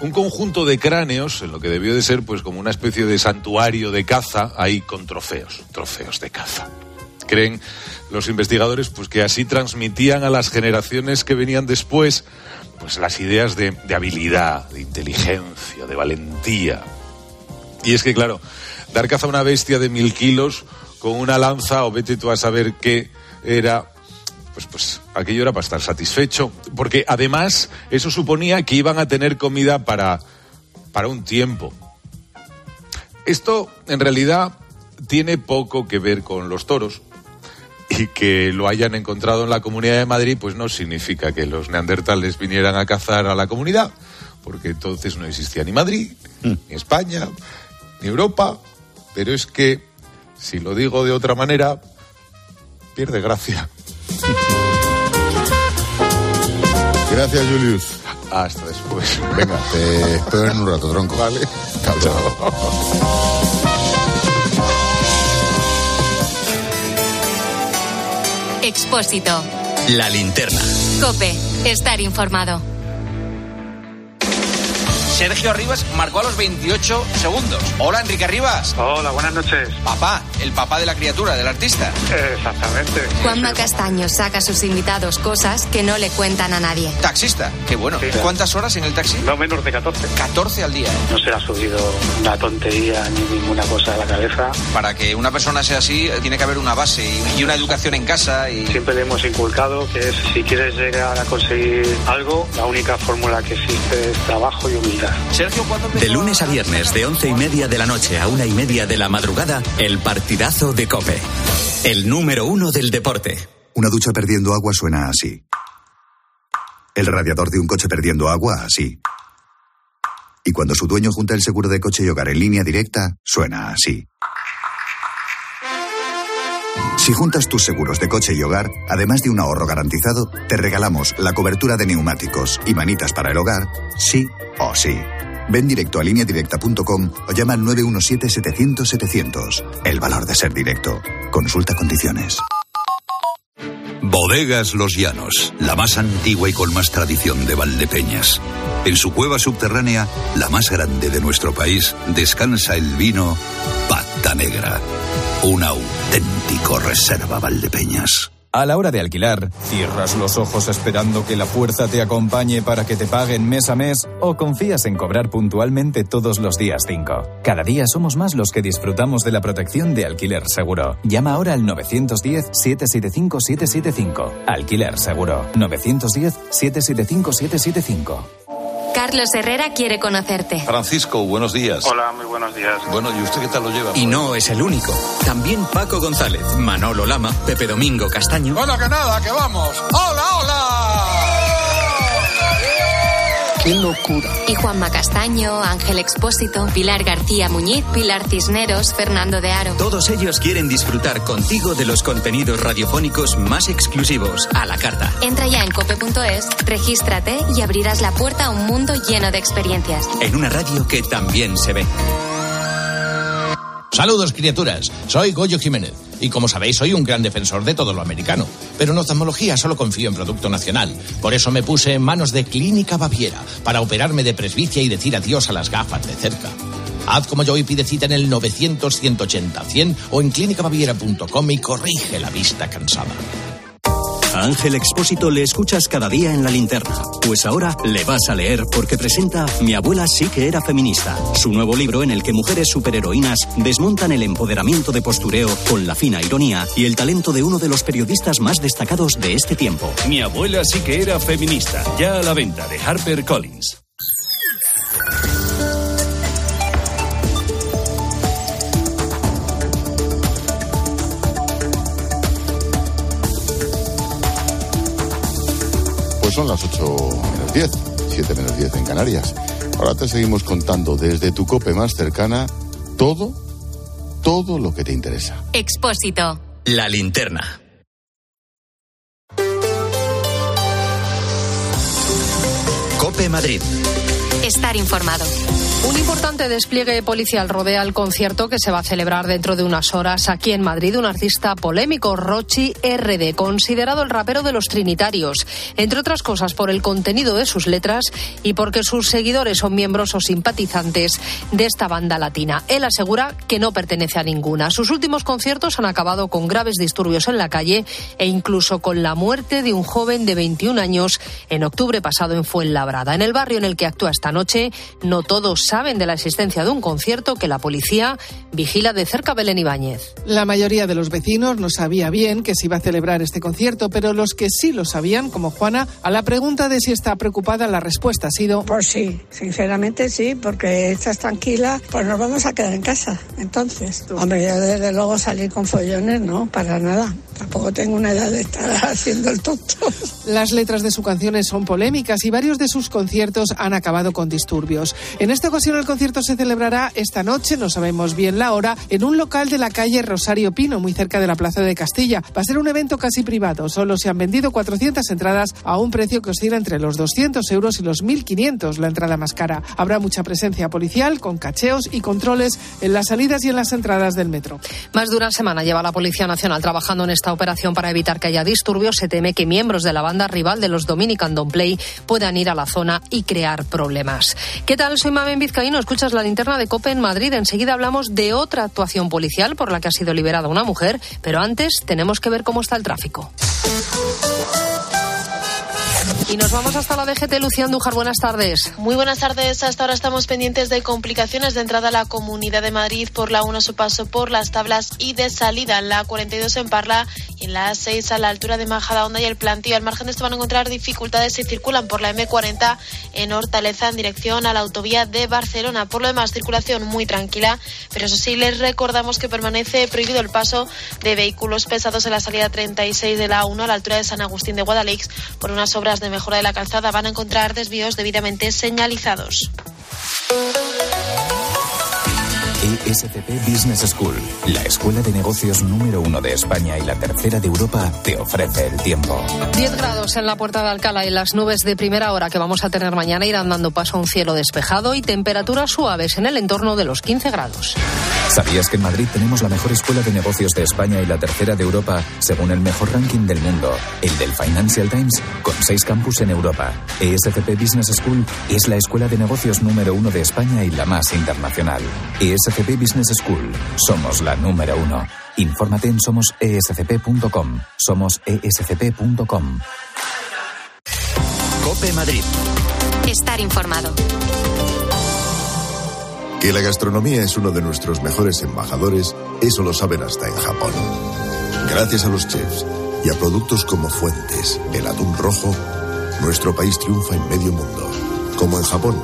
un conjunto de cráneos, en lo que debió de ser pues como una especie de santuario de caza, ahí con trofeos, trofeos de caza. Creen los investigadores pues que así transmitían a las generaciones que venían después pues las ideas de, habilidad, de inteligencia, de valentía. Y es que claro, dar caza a una bestia de mil kilos con una lanza o vete tú a saber qué era pues, pues aquello era para estar satisfecho, porque además eso suponía que iban a tener comida para, para un tiempo. Esto en realidad tiene poco que ver con los toros y que lo hayan encontrado en la Comunidad de Madrid, pues no significa que los neandertales vinieran a cazar a la comunidad, porque entonces no existía ni Madrid, ni España, ni Europa, pero es que, si lo digo de otra manera, pierde gracia. Gracias, Julius. Hasta después. Venga, te espero en un rato, tronco. Vale. Expósito. La linterna. Cope. Estar informado. Sergio Rivas marcó a los 28 segundos. Hola, Enrique Rivas. Hola, buenas noches. Papá, el papá de la criatura, del artista. Exactamente. Juanma Castaño saca a sus invitados cosas que no le cuentan a nadie. Taxista, qué bueno. Sí. ¿Cuántas horas en el taxi? No menos de 14. 14 al día. ¿eh? No se le ha subido una tontería ni ninguna cosa a la cabeza. Para que una persona sea así, eh, tiene que haber una base y y una educación en casa. Y... Siempre le hemos inculcado que es, si quieres llegar a conseguir algo, la única fórmula que existe es trabajo y humildad. Sergio, ¿cuándo De lunes a viernes, de once y media de la noche a una y media de la madrugada, el partidazo de Cope. El número uno del deporte. Una ducha perdiendo agua suena así. El radiador de un coche perdiendo agua así. Y cuando su dueño junta el seguro de coche y hogar en línea directa, suena así. Si juntas tus seguros de coche y hogar, además de un ahorro garantizado, te regalamos la cobertura de neumáticos y manitas para el hogar, sí o sí. Ven directo a lineadirecta.com o llama al 917-700-700. El valor de ser directo. Consulta condiciones. Bodegas Los Llanos, la más antigua y con más tradición de Valdepeñas. En su cueva subterránea, la más grande de nuestro país, descansa el vino Pata Negra. Un auténtico reserva Valdepeñas. A la hora de alquilar, ¿cierras los ojos esperando que la fuerza te acompañe para que te paguen mes a mes o confías en cobrar puntualmente todos los días 5? Cada día somos más los que disfrutamos de la protección de Alquiler Seguro. Llama ahora al 910-775-775. Alquiler Seguro. 910-775-775. Carlos Herrera quiere conocerte. Francisco, buenos días. Hola, muy buenos días. Bueno, ¿y usted qué tal lo lleva? Y no es el único. También Paco González, Manolo Lama, Pepe Domingo Castaño. Bueno, que nada, que vamos. ¡Hola, hola! ¡Qué locura! Y Juanma Castaño, Ángel Expósito, Pilar García Muñiz, Pilar Cisneros, Fernando de Aro. Todos ellos quieren disfrutar contigo de los contenidos radiofónicos más exclusivos a la carta. Entra ya en cope.es, regístrate y abrirás la puerta a un mundo lleno de experiencias. En una radio que también se ve. Saludos, criaturas. Soy Goyo Jiménez. Y como sabéis, soy un gran defensor de todo lo americano. Pero en oftalmología solo confío en producto nacional. Por eso me puse en manos de Clínica Baviera para operarme de presbicia y decir adiós a las gafas de cerca. Haz como yo y pide cita en el 900-180-100 o en clínicabaviera.com y corrige la vista cansada. A Ángel Expósito le escuchas cada día en la linterna. Pues ahora le vas a leer porque presenta Mi abuela sí que era feminista, su nuevo libro en el que mujeres superheroínas desmontan el empoderamiento de postureo con la fina ironía y el talento de uno de los periodistas más destacados de este tiempo. Mi abuela sí que era feminista. Ya a la venta de Harper las 8 menos 10, 7 menos 10 en Canarias. Ahora te seguimos contando desde tu cope más cercana todo, todo lo que te interesa. Expósito. La linterna. Cope Madrid. Estar informado. Un importante despliegue policial rodea el concierto que se va a celebrar dentro de unas horas aquí en Madrid. Un artista polémico, Rochi RD, considerado el rapero de los Trinitarios, entre otras cosas por el contenido de sus letras y porque sus seguidores son miembros o simpatizantes de esta banda latina. Él asegura que no pertenece a ninguna. Sus últimos conciertos han acabado con graves disturbios en la calle e incluso con la muerte de un joven de 21 años en octubre pasado en Fuenlabrada. En el barrio en el que actúa esta noche, no todos saben de la existencia de un concierto que la policía vigila de cerca Belén Ibáñez. La mayoría de los vecinos no sabía bien que se iba a celebrar este concierto, pero los que sí lo sabían, como Juana, a la pregunta de si está preocupada, la respuesta ha sido... Pues sí, sinceramente sí, porque estás tranquila, pues nos vamos a quedar en casa. Entonces, hombre, yo desde luego salir con follones, no, para nada. Tampoco tengo una edad de estar haciendo el tonto. Las letras de sus canciones son polémicas y varios de sus conciertos han acabado con disturbios. En esta ocasión el concierto se celebrará esta noche, no sabemos bien la hora, en un local de la calle Rosario Pino, muy cerca de la Plaza de Castilla. Va a ser un evento casi privado. Solo se han vendido 400 entradas a un precio que oscila entre los 200 euros y los 1.500, la entrada más cara. Habrá mucha presencia policial con cacheos y controles en las salidas y en las entradas del metro. Más de una semana lleva la Policía Nacional trabajando en esta operación para evitar que haya disturbios. Se teme que miembros de la banda rival de los Dominican Don't Play puedan ir a la zona y crear problemas. ¿Qué tal? Soy Mamen Vizcaíno. Escuchas la linterna de COPE en Madrid. Enseguida hablamos de otra actuación policial por la que ha sido liberada una mujer. Pero antes tenemos que ver cómo está el tráfico. Y nos vamos hasta la DGT. Lucía Andújar, buenas tardes. Muy buenas tardes. Hasta ahora estamos pendientes de complicaciones de entrada a la Comunidad de Madrid por la 1 a su paso por las tablas y de salida en la 42 en Parla y en la 6 a la altura de Majadahonda y el plantío. Al margen de esto van a encontrar dificultades si circulan por la M40 en Hortaleza en dirección a la autovía de Barcelona. Por lo demás, circulación muy tranquila, pero eso sí, les recordamos que permanece prohibido el paso de vehículos pesados en la salida 36 de la 1 a la altura de San Agustín de Guadalix por unas obras de mejora de la calzada. Van a encontrar desvíos debidamente señalizados. ESCP Business School, la escuela de negocios número uno de España y la tercera de Europa, te ofrece el tiempo. 10 grados en la puerta de Alcalá y las nubes de primera hora que vamos a tener mañana irán dando paso a un cielo despejado y temperaturas suaves en el entorno de los 15 grados. ¿Sabías que en Madrid tenemos la mejor escuela de negocios de España y la tercera de Europa, según el mejor ranking del mundo, el del Financial Times, con seis campus en Europa? ESCP Business School es la escuela de negocios número uno de España y la más internacional. ESCP Business School, somos la número uno. Infórmate en somosescp.com. Somosescp.com. Cope Madrid. Estar informado. Que la gastronomía es uno de nuestros mejores embajadores, eso lo saben hasta en Japón. Gracias a los chefs y a productos como Fuentes, el atún rojo, nuestro país triunfa en medio mundo, como en Japón,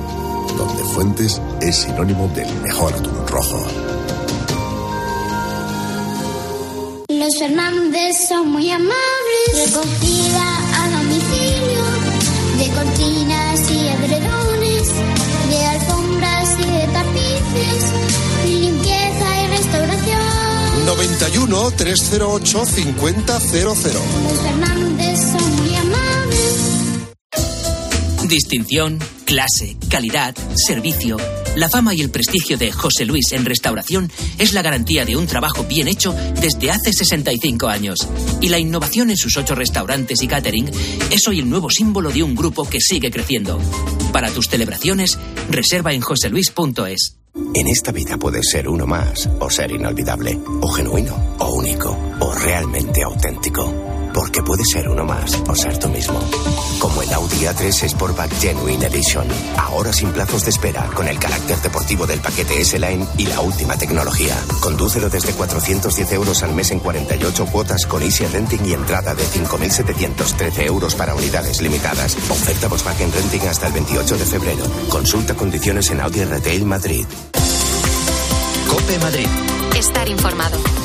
donde Fuentes es sinónimo del mejor atún rojo. Los Fernández son muy amables. Recogida a domicilio de cortinas 91 308 5000. Los Fernández son muy amables. Distinción, clase, calidad, servicio. La fama y el prestigio de José Luis en restauración es la garantía de un trabajo bien hecho desde hace 65 años. Y la innovación en sus ocho restaurantes y catering es hoy el nuevo símbolo de un grupo que sigue creciendo. Para tus celebraciones, reserva en joseluis.es. En esta vida puedes ser uno más, o ser inolvidable, o genuino, o único, o realmente auténtico. Porque puedes ser uno más, o ser tú mismo. Como el Audi A3 Sportback Genuine Edition. Ahora sin plazos de espera, con el carácter deportivo del paquete S-Line y la última tecnología. Condúcelo desde 410 euros al mes en 48 cuotas con Easy Renting y entrada de 5.713 euros para unidades limitadas. Oferta Volkswagen Renting hasta el 28 de febrero. Consulta condiciones en Audi Retail Madrid. Cope Madrid. Estar informado.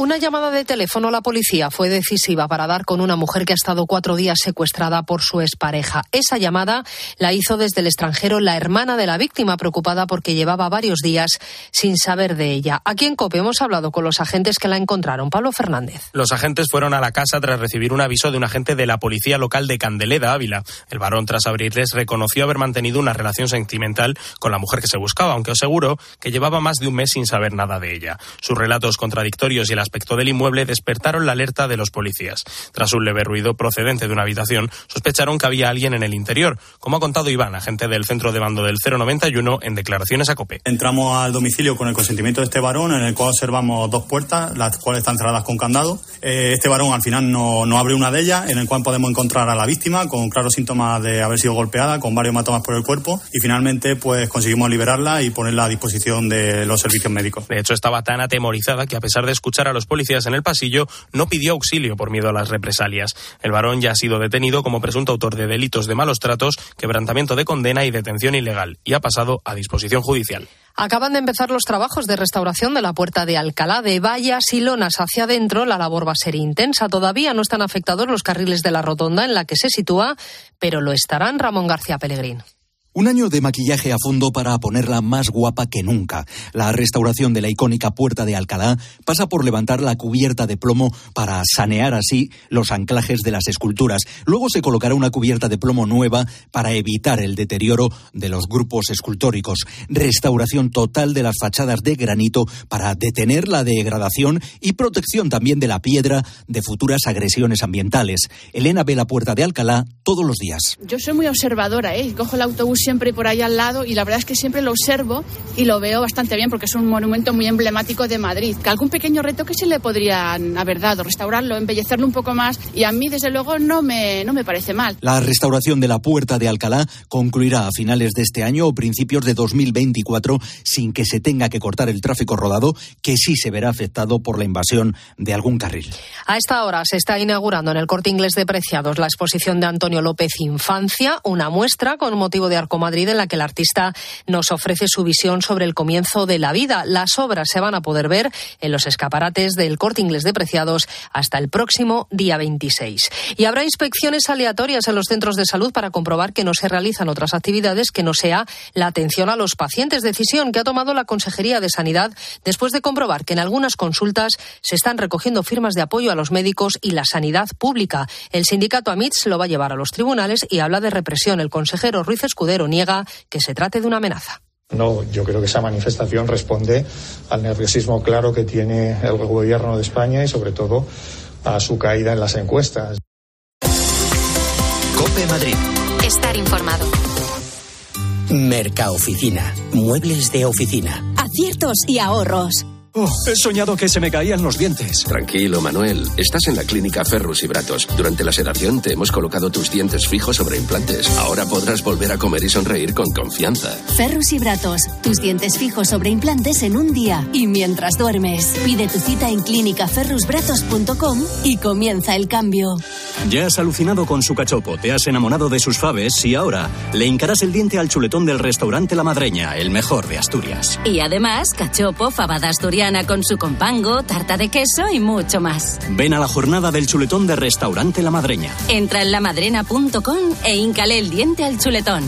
Una llamada de teléfono a la policía fue decisiva para dar con una mujer que ha estado cuatro días secuestrada por su expareja. Esa llamada la hizo desde el extranjero la hermana de la víctima, preocupada porque llevaba varios días sin saber de ella. Aquí en COPE hemos hablado con los agentes que la encontraron. Pablo Fernández. Los agentes fueron a la casa tras recibir un aviso de un agente de la policía local de Candeleda, Ávila. El varón, tras abrirles, reconoció haber mantenido una relación sentimental con la mujer que se buscaba, aunque aseguró que llevaba más de un mes sin saber nada de ella. Sus relatos contradictorios y el aspecto del inmueble despertaron la alerta de los policías. Tras un leve ruido procedente de una habitación, sospecharon que había alguien en el interior, como ha contado Iván, agente del centro de mando del 091, en declaraciones a COPE. Entramos al domicilio con el consentimiento de este varón, en el cual observamos dos puertas, las cuales están cerradas con candado. Eh, este varón al final no, no abre una de ellas, en el cual podemos encontrar a la víctima con claros síntomas de haber sido golpeada, con varios hematomas por el cuerpo, y finalmente pues conseguimos liberarla y ponerla a disposición de los servicios médicos. De hecho, estaba tan atemorizada que a pesar de escuchar a los policías en el pasillo, no pidió auxilio por miedo a las represalias. El varón ya ha sido detenido como presunto autor de delitos de malos tratos, quebrantamiento de condena y detención ilegal, y ha pasado a disposición judicial. Acaban de empezar los trabajos de restauración de la puerta de Alcalá de vallas y lonas hacia adentro. La labor va a ser intensa. Todavía no están afectados los carriles de la rotonda en la que se sitúa, pero lo estarán Ramón García Pellegrín. Un año de maquillaje a fondo para ponerla más guapa que nunca. La restauración de la icónica Puerta de Alcalá pasa por levantar la cubierta de plomo para sanear así los anclajes de las esculturas. Luego se colocará una cubierta de plomo nueva para evitar el deterioro de los grupos escultóricos. Restauración total de las fachadas de granito para detener la degradación y protección también de la piedra de futuras agresiones ambientales. Elena ve la Puerta de Alcalá todos los días. Yo soy muy observadora, ¿eh? Cojo el autobús siempre por ahí al lado y la verdad es que siempre lo observo y lo veo bastante bien porque es un monumento muy emblemático de Madrid. Que algún pequeño reto que se le podrían haber dado, restaurarlo, embellecerlo un poco más y a mí desde luego no me, no me parece mal. La restauración de la Puerta de Alcalá concluirá a finales de este año o principios de 2024 sin que se tenga que cortar el tráfico rodado que sí se verá afectado por la invasión de algún carril. A esta hora se está inaugurando en el Corte Inglés de Preciados la exposición de Antonio López Infancia, una muestra con motivo de Arcomadrid en la que el artista nos ofrece su visión sobre el comienzo de la vida. Las obras se van a poder ver en los escaparates del Corte Inglés de Preciados hasta el próximo día 26. Y habrá inspecciones aleatorias en los centros de salud para comprobar que no se realizan otras actividades que no sea la atención a los pacientes. Decisión que ha tomado la Consejería de Sanidad después de comprobar que en algunas consultas se están recogiendo firmas de apoyo a los médicos y la sanidad pública. El sindicato AMITS lo va a llevar a los tribunales y habla de represión. El consejero Ruiz Escudero niega que se trate de una amenaza. No, yo creo que esa manifestación responde al nerviosismo claro que tiene el gobierno de España y sobre todo a su caída en las encuestas. Cope Madrid. Estar informado. Mercaoficina. Muebles de oficina. Aciertos y ahorros. Oh, he soñado que se me caían los dientes. Tranquilo, Manuel. Estás en la clínica Ferrus y Bratos. Durante la sedación te hemos colocado tus dientes fijos sobre implantes. Ahora podrás volver a comer y sonreír con confianza. Ferrus y Bratos. Tus dientes fijos sobre implantes en un día y mientras duermes. Pide tu cita en clínicaferrusbratos.com y comienza el cambio. Ya has alucinado con su cachopo, te has enamorado de sus faves y ahora le hincarás el diente al chuletón del restaurante La Madreña, el mejor de Asturias. Y además, cachopo, fabada asturiana con su compango, tarta de queso y mucho más. Ven a la jornada del chuletón de restaurante La Madreña. Entra en lamadrena.com e hincale el diente al chuletón.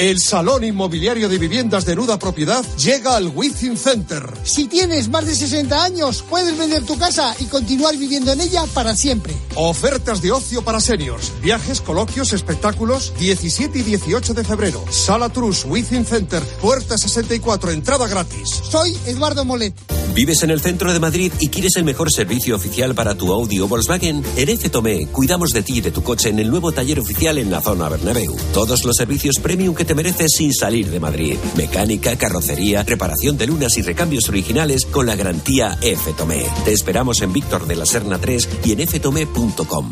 El Salón Inmobiliario de Viviendas de Nuda Propiedad llega al Within Center. Si tienes más de 60 años, puedes vender tu casa y continuar viviendo en ella para siempre. Ofertas de ocio para seniors, viajes, coloquios, espectáculos, 17 y 18 de febrero. Sala Trus, Within Center, puerta 64, entrada gratis. Soy Eduardo Molet. ¿Vives en el centro de Madrid y quieres el mejor servicio oficial para tu Audi o Volkswagen? En F Tomé cuidamos de ti y de tu coche en el nuevo taller oficial en la zona Bernabéu. Todos los servicios premium que te mereces sin salir de Madrid. Mecánica, carrocería, reparación de lunas y recambios originales con la garantía F Tomé. Te esperamos en Víctor de la Serna 3 y en ftomé.com.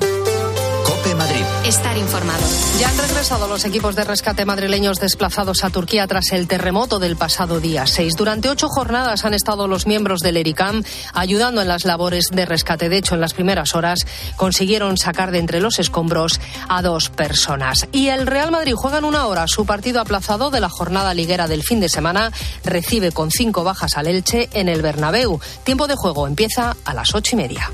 Cope Madrid. Estar informado. Ya han regresado los equipos de rescate madrileños desplazados a Turquía tras el terremoto del pasado día 6. Durante ocho jornadas han estado los miembros del ERICAM ayudando en las labores de rescate. De hecho, en las primeras horas consiguieron sacar de entre los escombros a dos personas. Y el Real Madrid juega en una hora su partido aplazado de la jornada liguera del fin de semana. Recibe con cinco bajas al Elche en el Bernabéu. Tiempo de juego empieza a las ocho y media.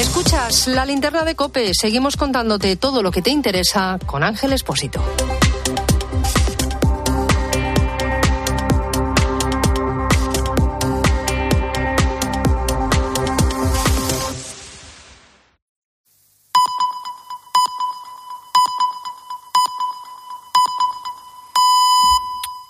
Escuchas la linterna de Cope. Seguimos contándote todo lo que te interesa con Ángel Espósito.